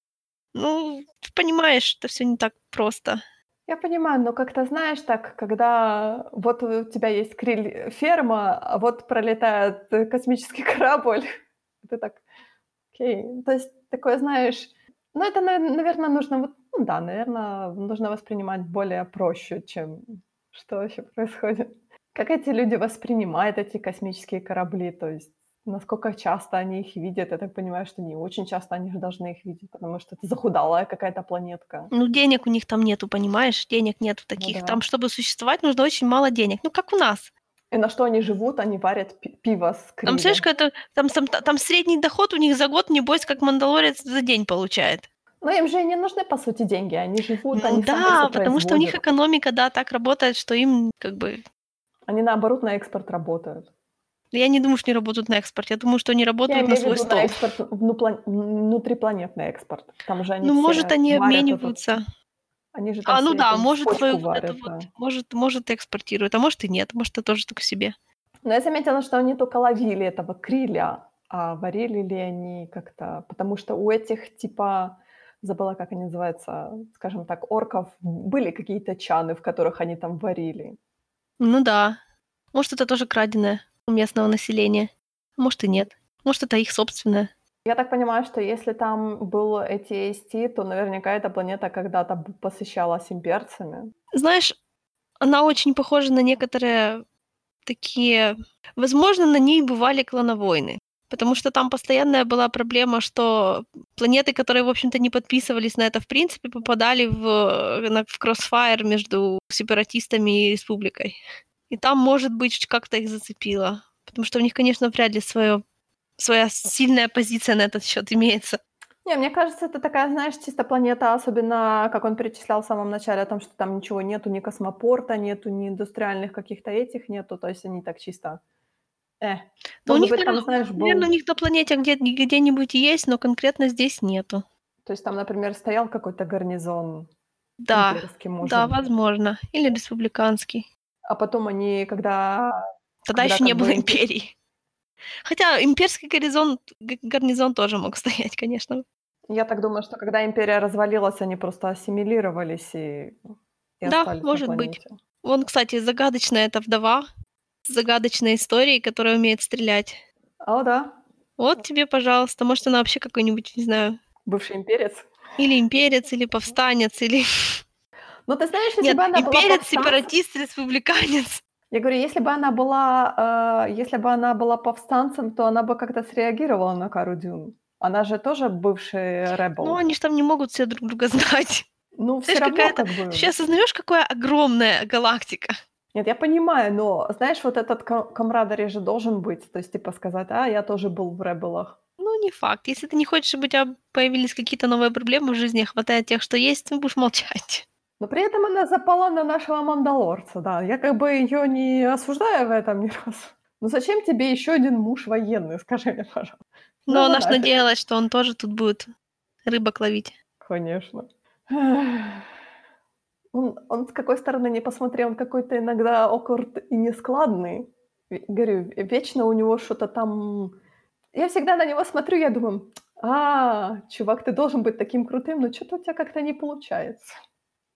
Ну, ты понимаешь, это все не так просто. Я понимаю, но как-то знаешь так, когда вот у тебя есть криль ферма, а вот пролетает космический корабль, ты так, окей. То есть такое, знаешь, ну это, наверное, нужно, вот, ну да, наверное, нужно воспринимать более проще, чем что вообще происходит. Как эти люди воспринимают эти космические корабли, то есть Насколько часто они их видят? Я так понимаю, что не очень часто они же должны их видеть, потому что это захудалая какая-то планетка. Ну, денег у них там нету, понимаешь? Денег нету Ну таких. да. Там, чтобы существовать, нужно очень мало денег. Ну, как у нас. И на что они живут? Они варят пи- пиво с Там, слышишь, это, там, там, там средний доход у них за год, небось, как мандалорец за день получает. Но им же не нужны, по сути, деньги. Они живут, Ну они да, потому что у них экономика, да, так работает, что им как бы... Они, наоборот, на экспорт работают. Я не думаю, что они работают на экспорт. Я думаю, что они Я работают на имею в свой стол. на экспорт, внуплан- внутрипланетный экспорт. Там же они Ну, может, они варят этот- обмениваются. Они же А, ну да, может, свою варят, это да. вот, может, может, экспортируют, а может и нет, может, это тоже только себе. Но я заметила, что они только ловили этого криля, а варили ли они как-то... Потому что у этих, типа, забыла, как они называются, скажем так, орков, были какие-то чаны, в которых они там варили. Ну да. Может, это тоже краденое у местного населения. Может и нет. Может, это их собственное. Я так понимаю, что если там был эти AST, то наверняка эта планета когда-то посещалась имперцами. Знаешь, она очень похожа на некоторые такие... Возможно, на ней бывали клановойны. Потому что там постоянная была проблема, что планеты, которые, в общем-то, не подписывались на это, в принципе, попадали в, в кроссфайр между сепаратистами и республикой. И там, может быть, как-то их зацепило. Потому что у них, конечно, вряд ли своё, своя сильная позиция на этот счет имеется. Не, мне кажется, это такая, знаешь, чисто планета, особенно, как он перечислял в самом начале, о том, что там ничего нету, ни космопорта нету, ни индустриальных каких-то этих нету, то есть они так чисто... Э. Но у них, быть, там, наверно- знаешь, был... наверно, у них на планете где- где-нибудь есть, но конкретно здесь нету. То есть там, например, стоял какой-то гарнизон Да, да, возможно. Или республиканский. А потом они, когда... Тогда Когда еще не было бы импе- империи. Хотя имперский гарнизон, г- гарнизон тоже мог стоять, конечно. Я так думаю, что когда империя развалилась, они просто ассимилировались и, и Да, может быть. Вон, кстати, загадочная эта вдова с загадочной историей, которая умеет стрелять. О, да, Вот тебе, пожалуйста. Может, она вообще какой-нибудь, не знаю, бывший имперец. или имперец, или повстанец, или... Но ты знаешь, если Нет, бы она была имперец, повстанцем- сепаратист, республиканец. Я говорю, если бы она была, э, если бы она была повстанцем, то она бы как-то среагировала на Кару Дюн. Она же тоже бывший ребел. Ну, они же там не могут все друг друга знать. Ну, все равно какая-то- как бы... Сейчас осознаешь, какая огромная галактика? Нет, я понимаю, но, знаешь, вот этот камрадари же должен быть. То есть, типа, сказать, а, я тоже был в ребелах. Ну, не факт. Если ты не хочешь, чтобы у тебя появились какие-то новые проблемы в жизни, а хватает тех, что есть, ты будешь молчать. Но при этом она запала на нашего мандалорца, да. Я как бы ее не осуждаю в этом ни разу. Ну зачем тебе еще один муж военный, скажи мне, пожалуйста. Но Ну, она ж надеялась, что он тоже тут будет рыбок ловить. Конечно. Он, он с какой стороны не посмотрел, он какой-то иногда окурт и нескладный. Говорю, вечно у него что-то там... Я всегда на него смотрю, я думаю, а, чувак, ты должен быть таким крутым, но что-то у тебя как-то не получается.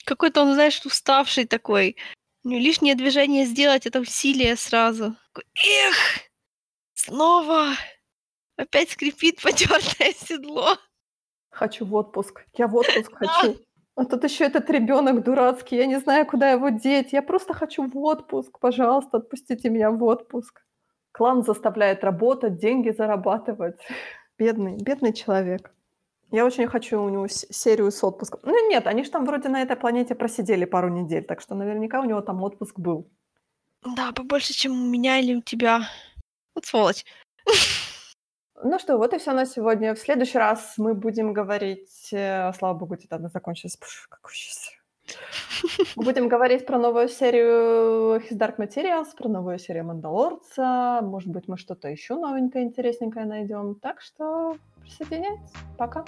Какой-то он, знаешь, уставший такой. Ну, Лишнее движение сделать, это усилие сразу. Эх! Снова! Опять скрипит потертое седло. Хочу в отпуск. Я в отпуск хочу. А тут еще этот ребенок дурацкий. Я не знаю, куда его деть. Я просто хочу в отпуск. Пожалуйста, отпустите меня в отпуск. Клан заставляет работать, деньги зарабатывать. Бедный, бедный человек. Я очень хочу у него серию с отпуском. Ну нет, они же там вроде на этой планете просидели пару недель, так что наверняка у него там отпуск был. Да, побольше, чем у меня или у тебя. Вот сволочь. Ну что, вот и все на сегодня. В следующий раз мы будем говорить... э, Слава богу, Титаны закончились. Пш, какое счастье. Будем говорить про новую серию His Dark Materials, про новую серию Мандалорца. Может быть, мы что-то еще новенькое, интересненькое найдем. Так что присоединяйтесь. Пока.